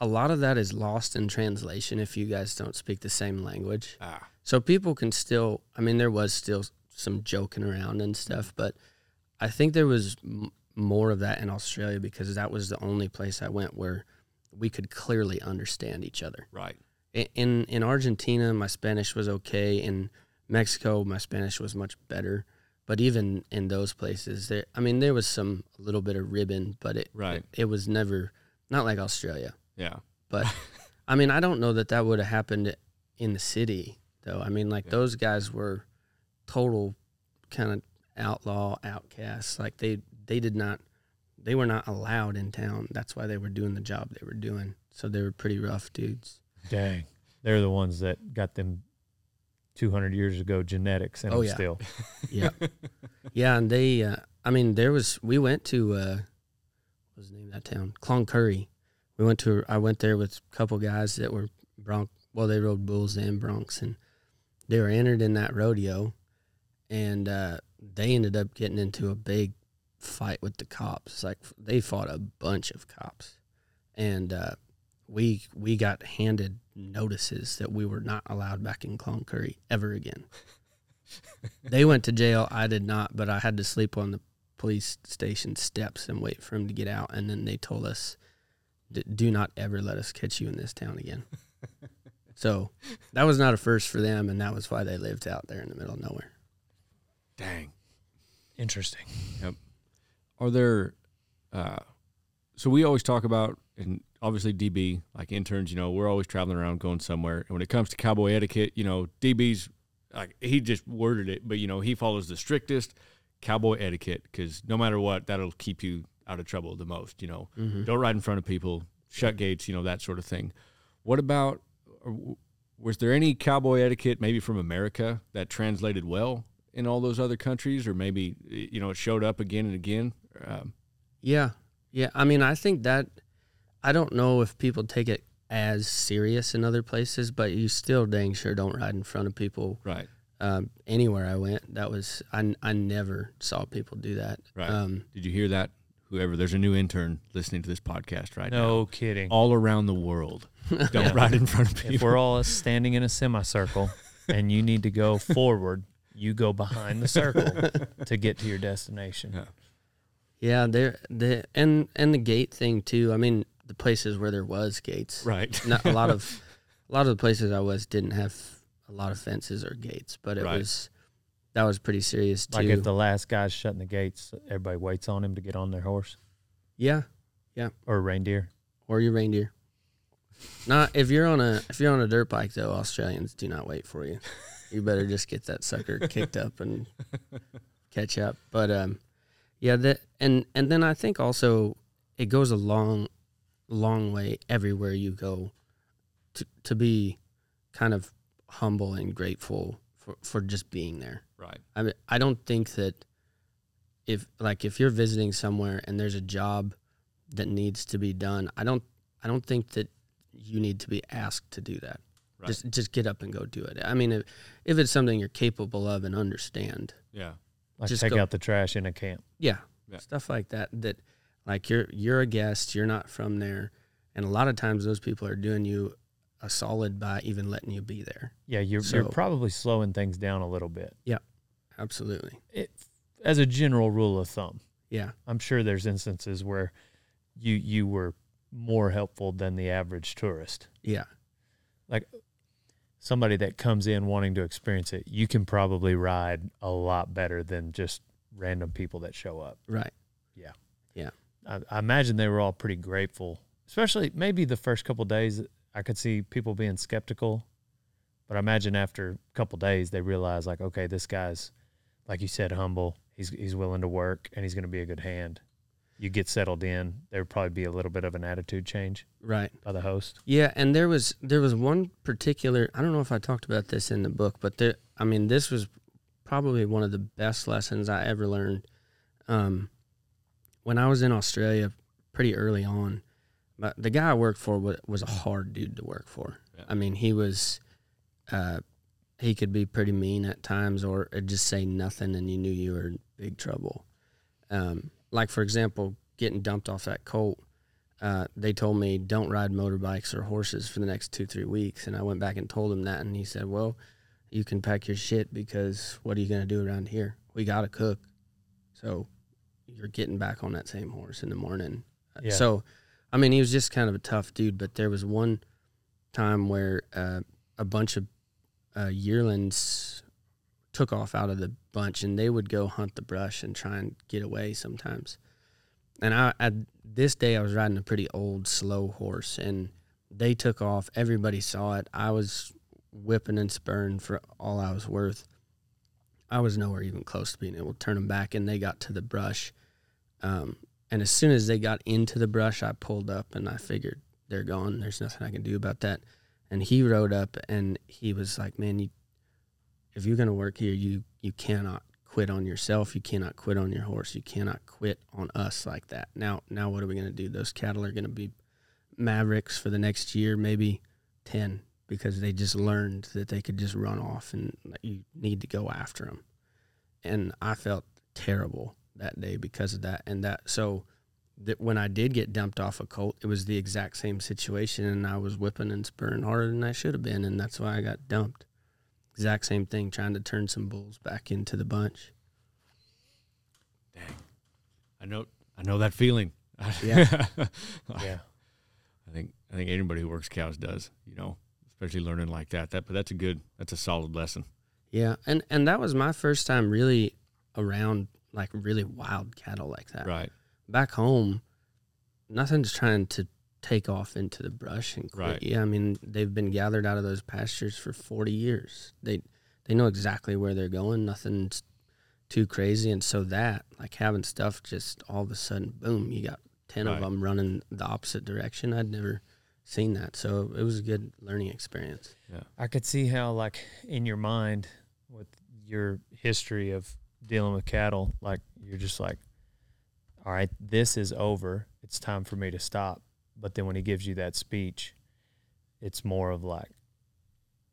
a lot of that is lost in translation if you guys don't speak the same language. Ah, So people can still. I mean, there was still some joking around and stuff, but I think there was m- more of that in Australia because that was the only place I went where we could clearly understand each other. right. In in Argentina, my Spanish was okay. In Mexico, my Spanish was much better. But even in those places, there, I mean, there was some a little bit of ribbon, but it, Right. it, it was never not like Australia. Yeah. But I mean, I don't know that that would have happened in the city though. I mean, like Yeah. those guys were total kind of outlaw outcasts. Like they they did not they were not allowed in town. That's why they were doing the job they were doing. So they were pretty rough dudes. Dang. They're the ones that got them 200 years ago genetics and Oh, them yeah. still. Yeah. yeah, and they uh, I mean, there was we went to uh what was the name of that town? Cloncurry. We went to I went there with a couple guys that were bronc well, they rode bulls and broncs and they were entered in that rodeo and uh they ended up getting into a big fight with the cops. Like they fought a bunch of cops. And uh we we got handed notices that we were not allowed back in Cloncurry ever again. they went to jail. I did not, but I had to sleep on the police station steps and wait for him to get out. And then they told us, "D- "Do not ever let us catch you in this town again." so that was not a first for them, and that was why they lived out there in the middle of nowhere. Dang. Interesting. Yep. Are there? Uh, so we always talk about, and obviously DB, like interns, you know, we're always traveling around going somewhere. And when it comes to cowboy etiquette, you know, DB's like he just worded it, but you know, he follows the strictest cowboy etiquette because no matter what, that'll keep you out of trouble the most. You know, Mm-hmm. don't ride in front of people, shut gates, you know, that sort of thing. What about? Was there any cowboy etiquette maybe from America that translated well in all those other countries, or maybe you know it showed up again and again? Um, Yeah, yeah. I mean, I think that I don't know if people take it as serious in other places, but you still dang sure don't ride in front of people right. um, anywhere I went. That was I. I never saw people do that. Right. Um, Did you hear that? Whoever, there's a new intern listening to this podcast right now. No kidding. All around the world, don't Yeah. ride in front of people. If people. we're all standing in a semicircle and you need to go forward, you go behind the circle to get to your destination. Yeah. Yeah, there the and and the gate thing too. I mean, the places where there was gates. Right. Not, a lot of a lot of the places I was didn't have a lot of fences or gates, but it Right. was that was pretty serious too. Like if the last guy's shutting the gates, everybody waits on him to get on their horse yeah, Yeah. or reindeer. or your reindeer. Not if you're on a if you're on a dirt bike though, Australians do not wait for you. You better just get that sucker kicked up and catch up. But um, yeah, that and and then I think also it goes a long, long way everywhere you go, to to be kind of humble and grateful for for just being there. Right. I mean, I don't think that if like if you're visiting somewhere and there's a job that needs to be done, I don't I don't think that you need to be asked to do that. Right. Just just get up and go do it. I mean, if, if it's something you're capable of and understand, Yeah. Like Just take go- out the trash in a camp. yeah, Yeah. stuff like that. That like you're you're a guest, you're not from there, and a lot of times those people are doing you a solid by even letting you be there. Yeah, you're you're probably slowing things down a little bit. Yeah, absolutely. It, as a general rule of thumb, Yeah. I'm sure there's instances where you you were more helpful than the average tourist. Yeah. Like somebody that comes in wanting to experience it, you can probably ride a lot better than just random people that show up. Right. I, I imagine they were all pretty grateful, especially maybe the first couple days. I could see people being skeptical, but I imagine after a couple days they realize like, okay, this guy's, like you said, humble. He's he's willing to work and he's going to be a good hand. You get settled in, there would probably be a little bit of an attitude change Right. by the host. Yeah, and there was there was one particular I don't know if I talked about this in the book, but there I mean this was probably one of the best lessons I ever learned. Um, when I was in Australia, pretty early on, but the guy I worked for was, was a hard dude to work for. Yeah. I mean, he was, uh, he could be pretty mean at times, or just say nothing, and you knew you were in big trouble. Um, like for example, getting dumped off that colt uh, they told me don't ride motorbikes or horses for the next two three weeks and i went back and told him that and he said well you can pack your shit because what are you going to do around here we got to cook so you're getting back on that same horse in the morning Uh, Yeah. so i mean he was just kind of a tough dude but there was one time where uh, a bunch of uh, yearlings took off out of the bunch, and they would go hunt the brush and try and get away sometimes. And I, at this day, I was riding a pretty old, slow horse, and they took off. Everybody saw it. I was whipping and spurring for all I was worth. I was nowhere even close to being able to turn them back, and they got to the brush. Um, and as soon as they got into the brush, I pulled up and I figured they're gone. There's nothing I can do about that. And he rode up and he was like, "Man, you, if you're gonna work here, you you cannot quit on yourself. You cannot quit on your horse. You cannot quit on us like that. Now, now what are we gonna do? Those cattle are gonna be mavericks for the next year, maybe ten, because they just learned that they could just run off and you need to go after them. And I felt terrible that day because of that. And that so that when I did get dumped off a colt, it was the exact same situation, and I was whipping and spurring harder than I should have been, and that's why I got dumped. Exact same thing, trying to turn some bulls back into the bunch. Dang, I know, I know that feeling. Yeah. Yeah. I think I think anybody who works cows does, you know, especially learning like that. That but that's a good, that's a solid lesson. Yeah, and and that was my first time really around like really wild cattle like that. Right. Back home, nothing's trying to take off into the brush and quit. Right. Yeah, I mean they've been gathered out of those pastures for forty years. They they know exactly where they're going. Nothing's too crazy, and so that like having stuff just all of a sudden, boom, you got ten of them running the opposite direction. I'd never seen that, so it was a good learning experience. Yeah, I could see how, like, in your mind, with your history of dealing with cattle, like, you're just like, all right, this is over. It's time for me to stop. But then when he gives you that speech, it's more of like,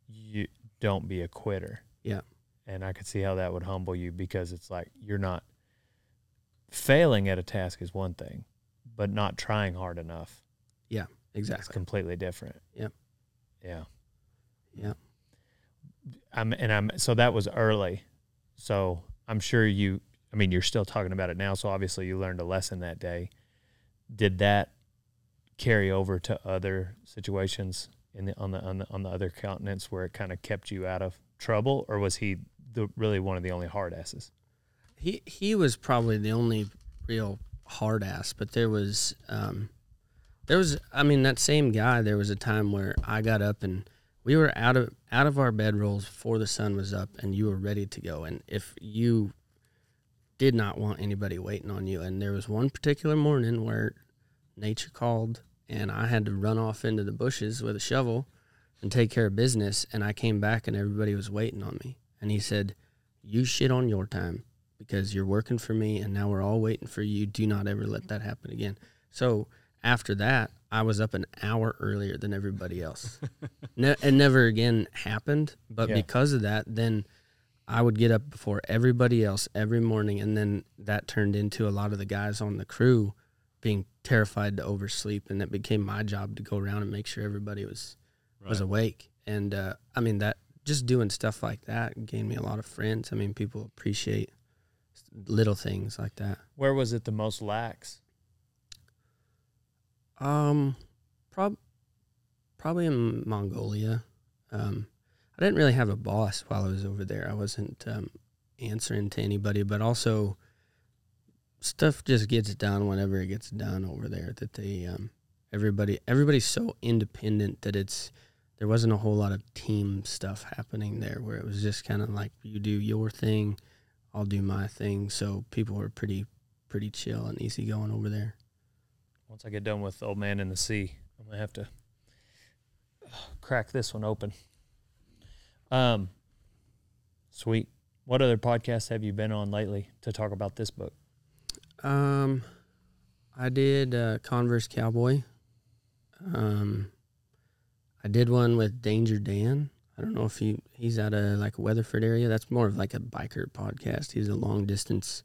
you don't be a quitter. Yeah. And I could see how that would humble you because it's like, you're not failing at a task is one thing, but not trying hard enough Yeah, Exactly. It's completely different. Yep. Yeah. Yeah. I'm and I'm so that was early. So I'm sure you I mean you're still talking about it now, so obviously you learned a lesson that day. Did that carry over to other situations in the on the on the on the other continents where it kind of kept you out of trouble or was he the really one of the only hard asses? he he was probably the only real hard ass but there was um there was i mean that same guy there was a time where i got up and we were out of out of our bedrolls before the sun was up and you were ready to go and if you did not want anybody waiting on you and there was one particular morning where nature called and i had to run off into the bushes with a shovel and take care of business and i came back and everybody was waiting on me and he said you shit on your time because you're working for me and now we're all waiting for you. Do not ever let that happen again. So after that, I was up an hour earlier than everybody else. ne- it never again happened, but Yeah. because of that, then I would get up before everybody else every morning, and then that turned into a lot of the guys on the crew being terrified to oversleep, and it became my job to go around and make sure everybody was was awake. And uh, I mean that just doing stuff like that gained me a lot of friends. I mean, people appreciate little things like that. Where was it the most lax? Um, prob probably in Mongolia. Um, I didn't really have a boss while I was over there. I wasn't um, answering to anybody, but also stuff just gets done whenever it gets done over there. That they um, everybody everybody's so independent that it's there wasn't a whole lot of team stuff happening there where it was just kind of like you do your thing, I'll do my thing. So people were pretty pretty chill and easygoing over there. Once I get done with Old Man in the Sea, I'm gonna have to crack this one open. Um, sweet. What other podcasts have you been on lately to talk about this book? Um, I did uh, Converse Cowboy. Um, I did one with Danger Dan. I don't know if he he's out of like Weatherford area. That's more of like a biker podcast. He's a long distance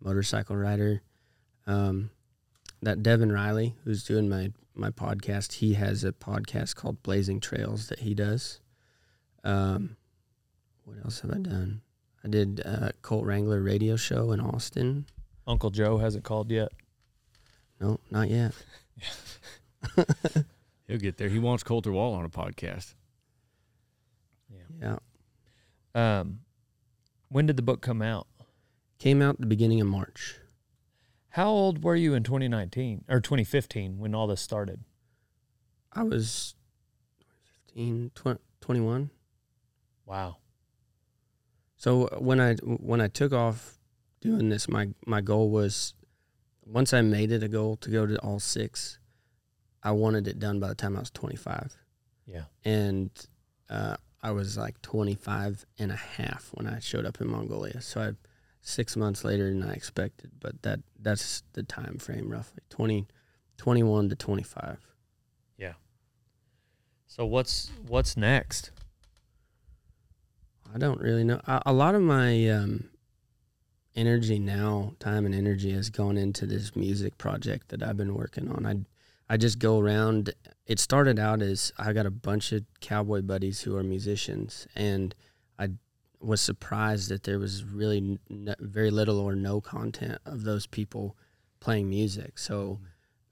motorcycle rider. Um, that Devin Riley, who's doing my my podcast, he has a podcast called Blazing Trails that he does. Um, what else have I done? I did uh, Colt Wrangler radio show in Austin. Uncle Joe hasn't called yet. No, not yet. He'll get there. He wants Colter Wall on a podcast. Yeah. Um, When did the book come out? Came out the beginning of March. How old were you in 2019 or 2015 when all this started? I was 15, 20, 21. Wow. So when I when I took off doing this, my my goal was once I made it a goal to go to all six, I wanted it done by the time I was 25. Yeah. And uh, I was like 25 and a half when I showed up in Mongolia. So I six months later than I expected, but that that's the time frame roughly 20, 21 to 25. Yeah. So what's what's next? I don't really know. A, a lot of my um, energy now, time and energy, has gone into this music project that I've been working on. I I just go around. It started out as I got a bunch of cowboy buddies who are musicians, and I was surprised that there was really n- very little or no content of those people playing music. So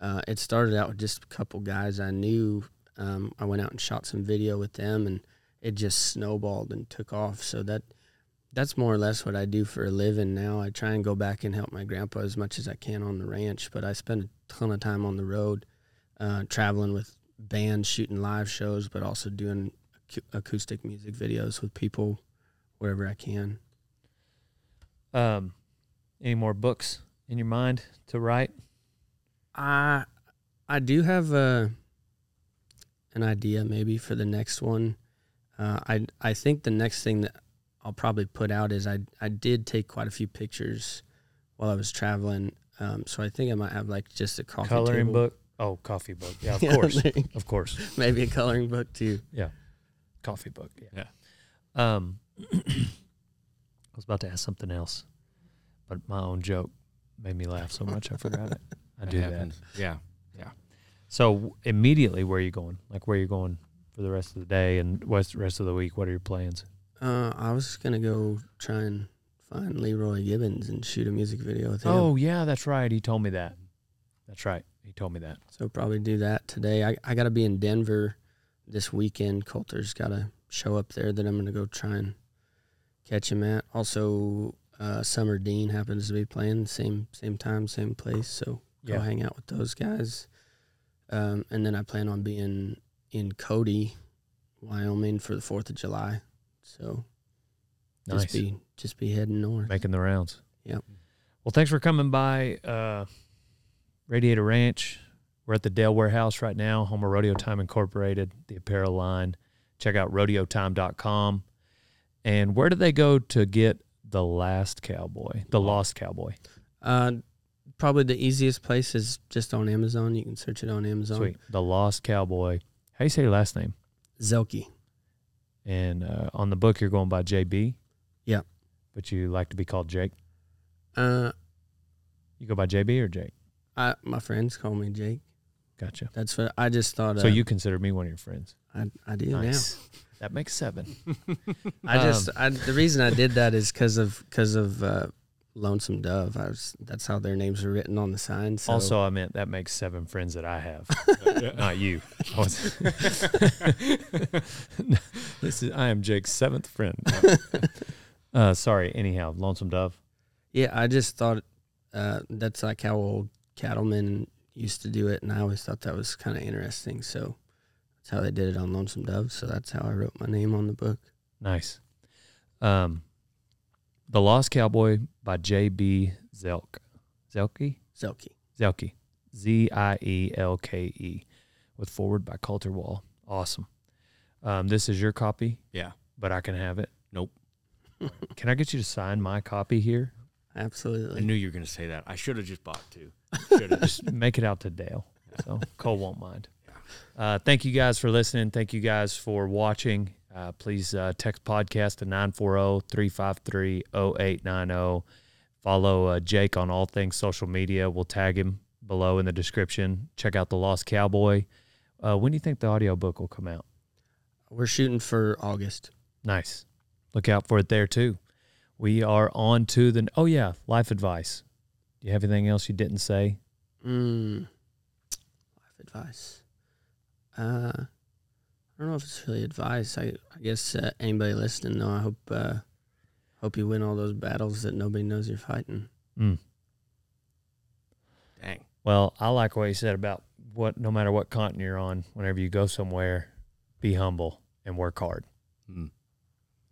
uh, it started out with just a couple guys I knew. Um, I went out and shot some video with them, and it just snowballed and took off. So that that's more or less what I do for a living now. I try and go back and help my grandpa as much as I can on the ranch, but I spend a ton of time on the road, uh, traveling with bands, shooting live shows, but also doing acoustic music videos with people wherever I can. Um, any more books in your mind to write? I I do have a an idea maybe for the next one. Uh, I I think the next thing that I'll probably put out is I I did take quite a few pictures while I was traveling. Um, so I think I might have like just a coffee Coloring table. book? Oh, coffee book. Yeah, of Yeah, course. maybe, Of course. maybe a coloring book too. Yeah, coffee book. Yeah. Um, I was about to ask something else, but my own joke made me laugh so much I forgot it. I do that. Yeah. Yeah. So w- immediately, where are you going? Like, where are you going for the rest of the day and what's the rest of the week? What are your plans? Uh, I was gonna go try and find Leroy Gibbons and shoot a music video with him. Oh, yeah, that's right. He told me that. That's right. He told me that. So probably do that today. I, I got to be in Denver this weekend. Colter's got to show up there that I'm going to go try and catch him at. Also, uh, Summer Dean happens to be playing the same same time, same place. So go Yeah. hang out with those guys. Um, and then I plan on being in Cody, Wyoming for the Fourth of July. So Nice. just be just be heading north. Making the rounds. Yep. Well, thanks for coming by uh, Radiator Ranch. We're at the Dale Warehouse right now, home of Rodeo Time Incorporated, the apparel line. Check out rodeotime.com. And where do they go to get the last cowboy, the lost cowboy? Uh, probably the easiest place is just on Amazon. You can search it on Amazon. Sweet. The lost cowboy. How do you say your last name? Zielke. And uh, on the book, you're going by JB. Yep. But you like to be called Jake. Uh, You go by JB or Jake? I my friends call me Jake. Gotcha. That's what I just thought. so uh, you consider me one of your friends? I I do Nice. That makes seven. I just Um, I, the reason I did that is because of because of uh, Lonesome Dove. I was that's how their names were written on the sign. So Also, I meant that makes seven friends that I have, not you. I this is I am Jake's seventh friend. uh, sorry. Anyhow, lonesome dove. yeah, I just thought uh, that's like how old cattlemen used to do it, and I always thought that was kind of interesting. So that's how they did it on Lonesome Dove. So that's how I wrote my name on the book. Nice. Um, the Lost Cowboy by J.B. Zelk. Zielke. Zielke. Zielke. Z I E L K E, with foreword by Colter Wall. Awesome. Um, this is your copy, Yeah. but I can have it. Nope. Can I get you to sign my copy here? Absolutely. I knew you were going to say that. I should have just bought two. Should have. Just make it out to Dale. So Cole won't mind. Uh, thank you guys for listening. Thank you guys for watching. Uh, please uh, text podcast to 940 353 0890. Follow uh, Jake on all things social media. We'll tag him below in the description. Check out The Lost Cowboy. Uh, when do you think the audiobook will come out? We're shooting for August. Nice. Look out for it there too. We are on to the. Oh, yeah. Life advice. Do you have anything else you didn't say? Mm, life advice. Uh, I don't know if it's really advice. I I guess uh, anybody listening though, I hope uh, Hope you win all those battles that nobody knows you're fighting. Mm. Dang. Well, I like what you said about what no matter what continent you're on, whenever you go somewhere, be humble and work hard. Mm.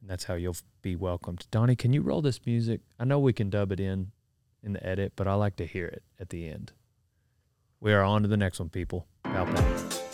And that's how you'll be welcomed. Donnie, can you roll this music? I know we can dub it in in the edit, but I like to hear it at the end. We are on to the next one, people. Pow, pow.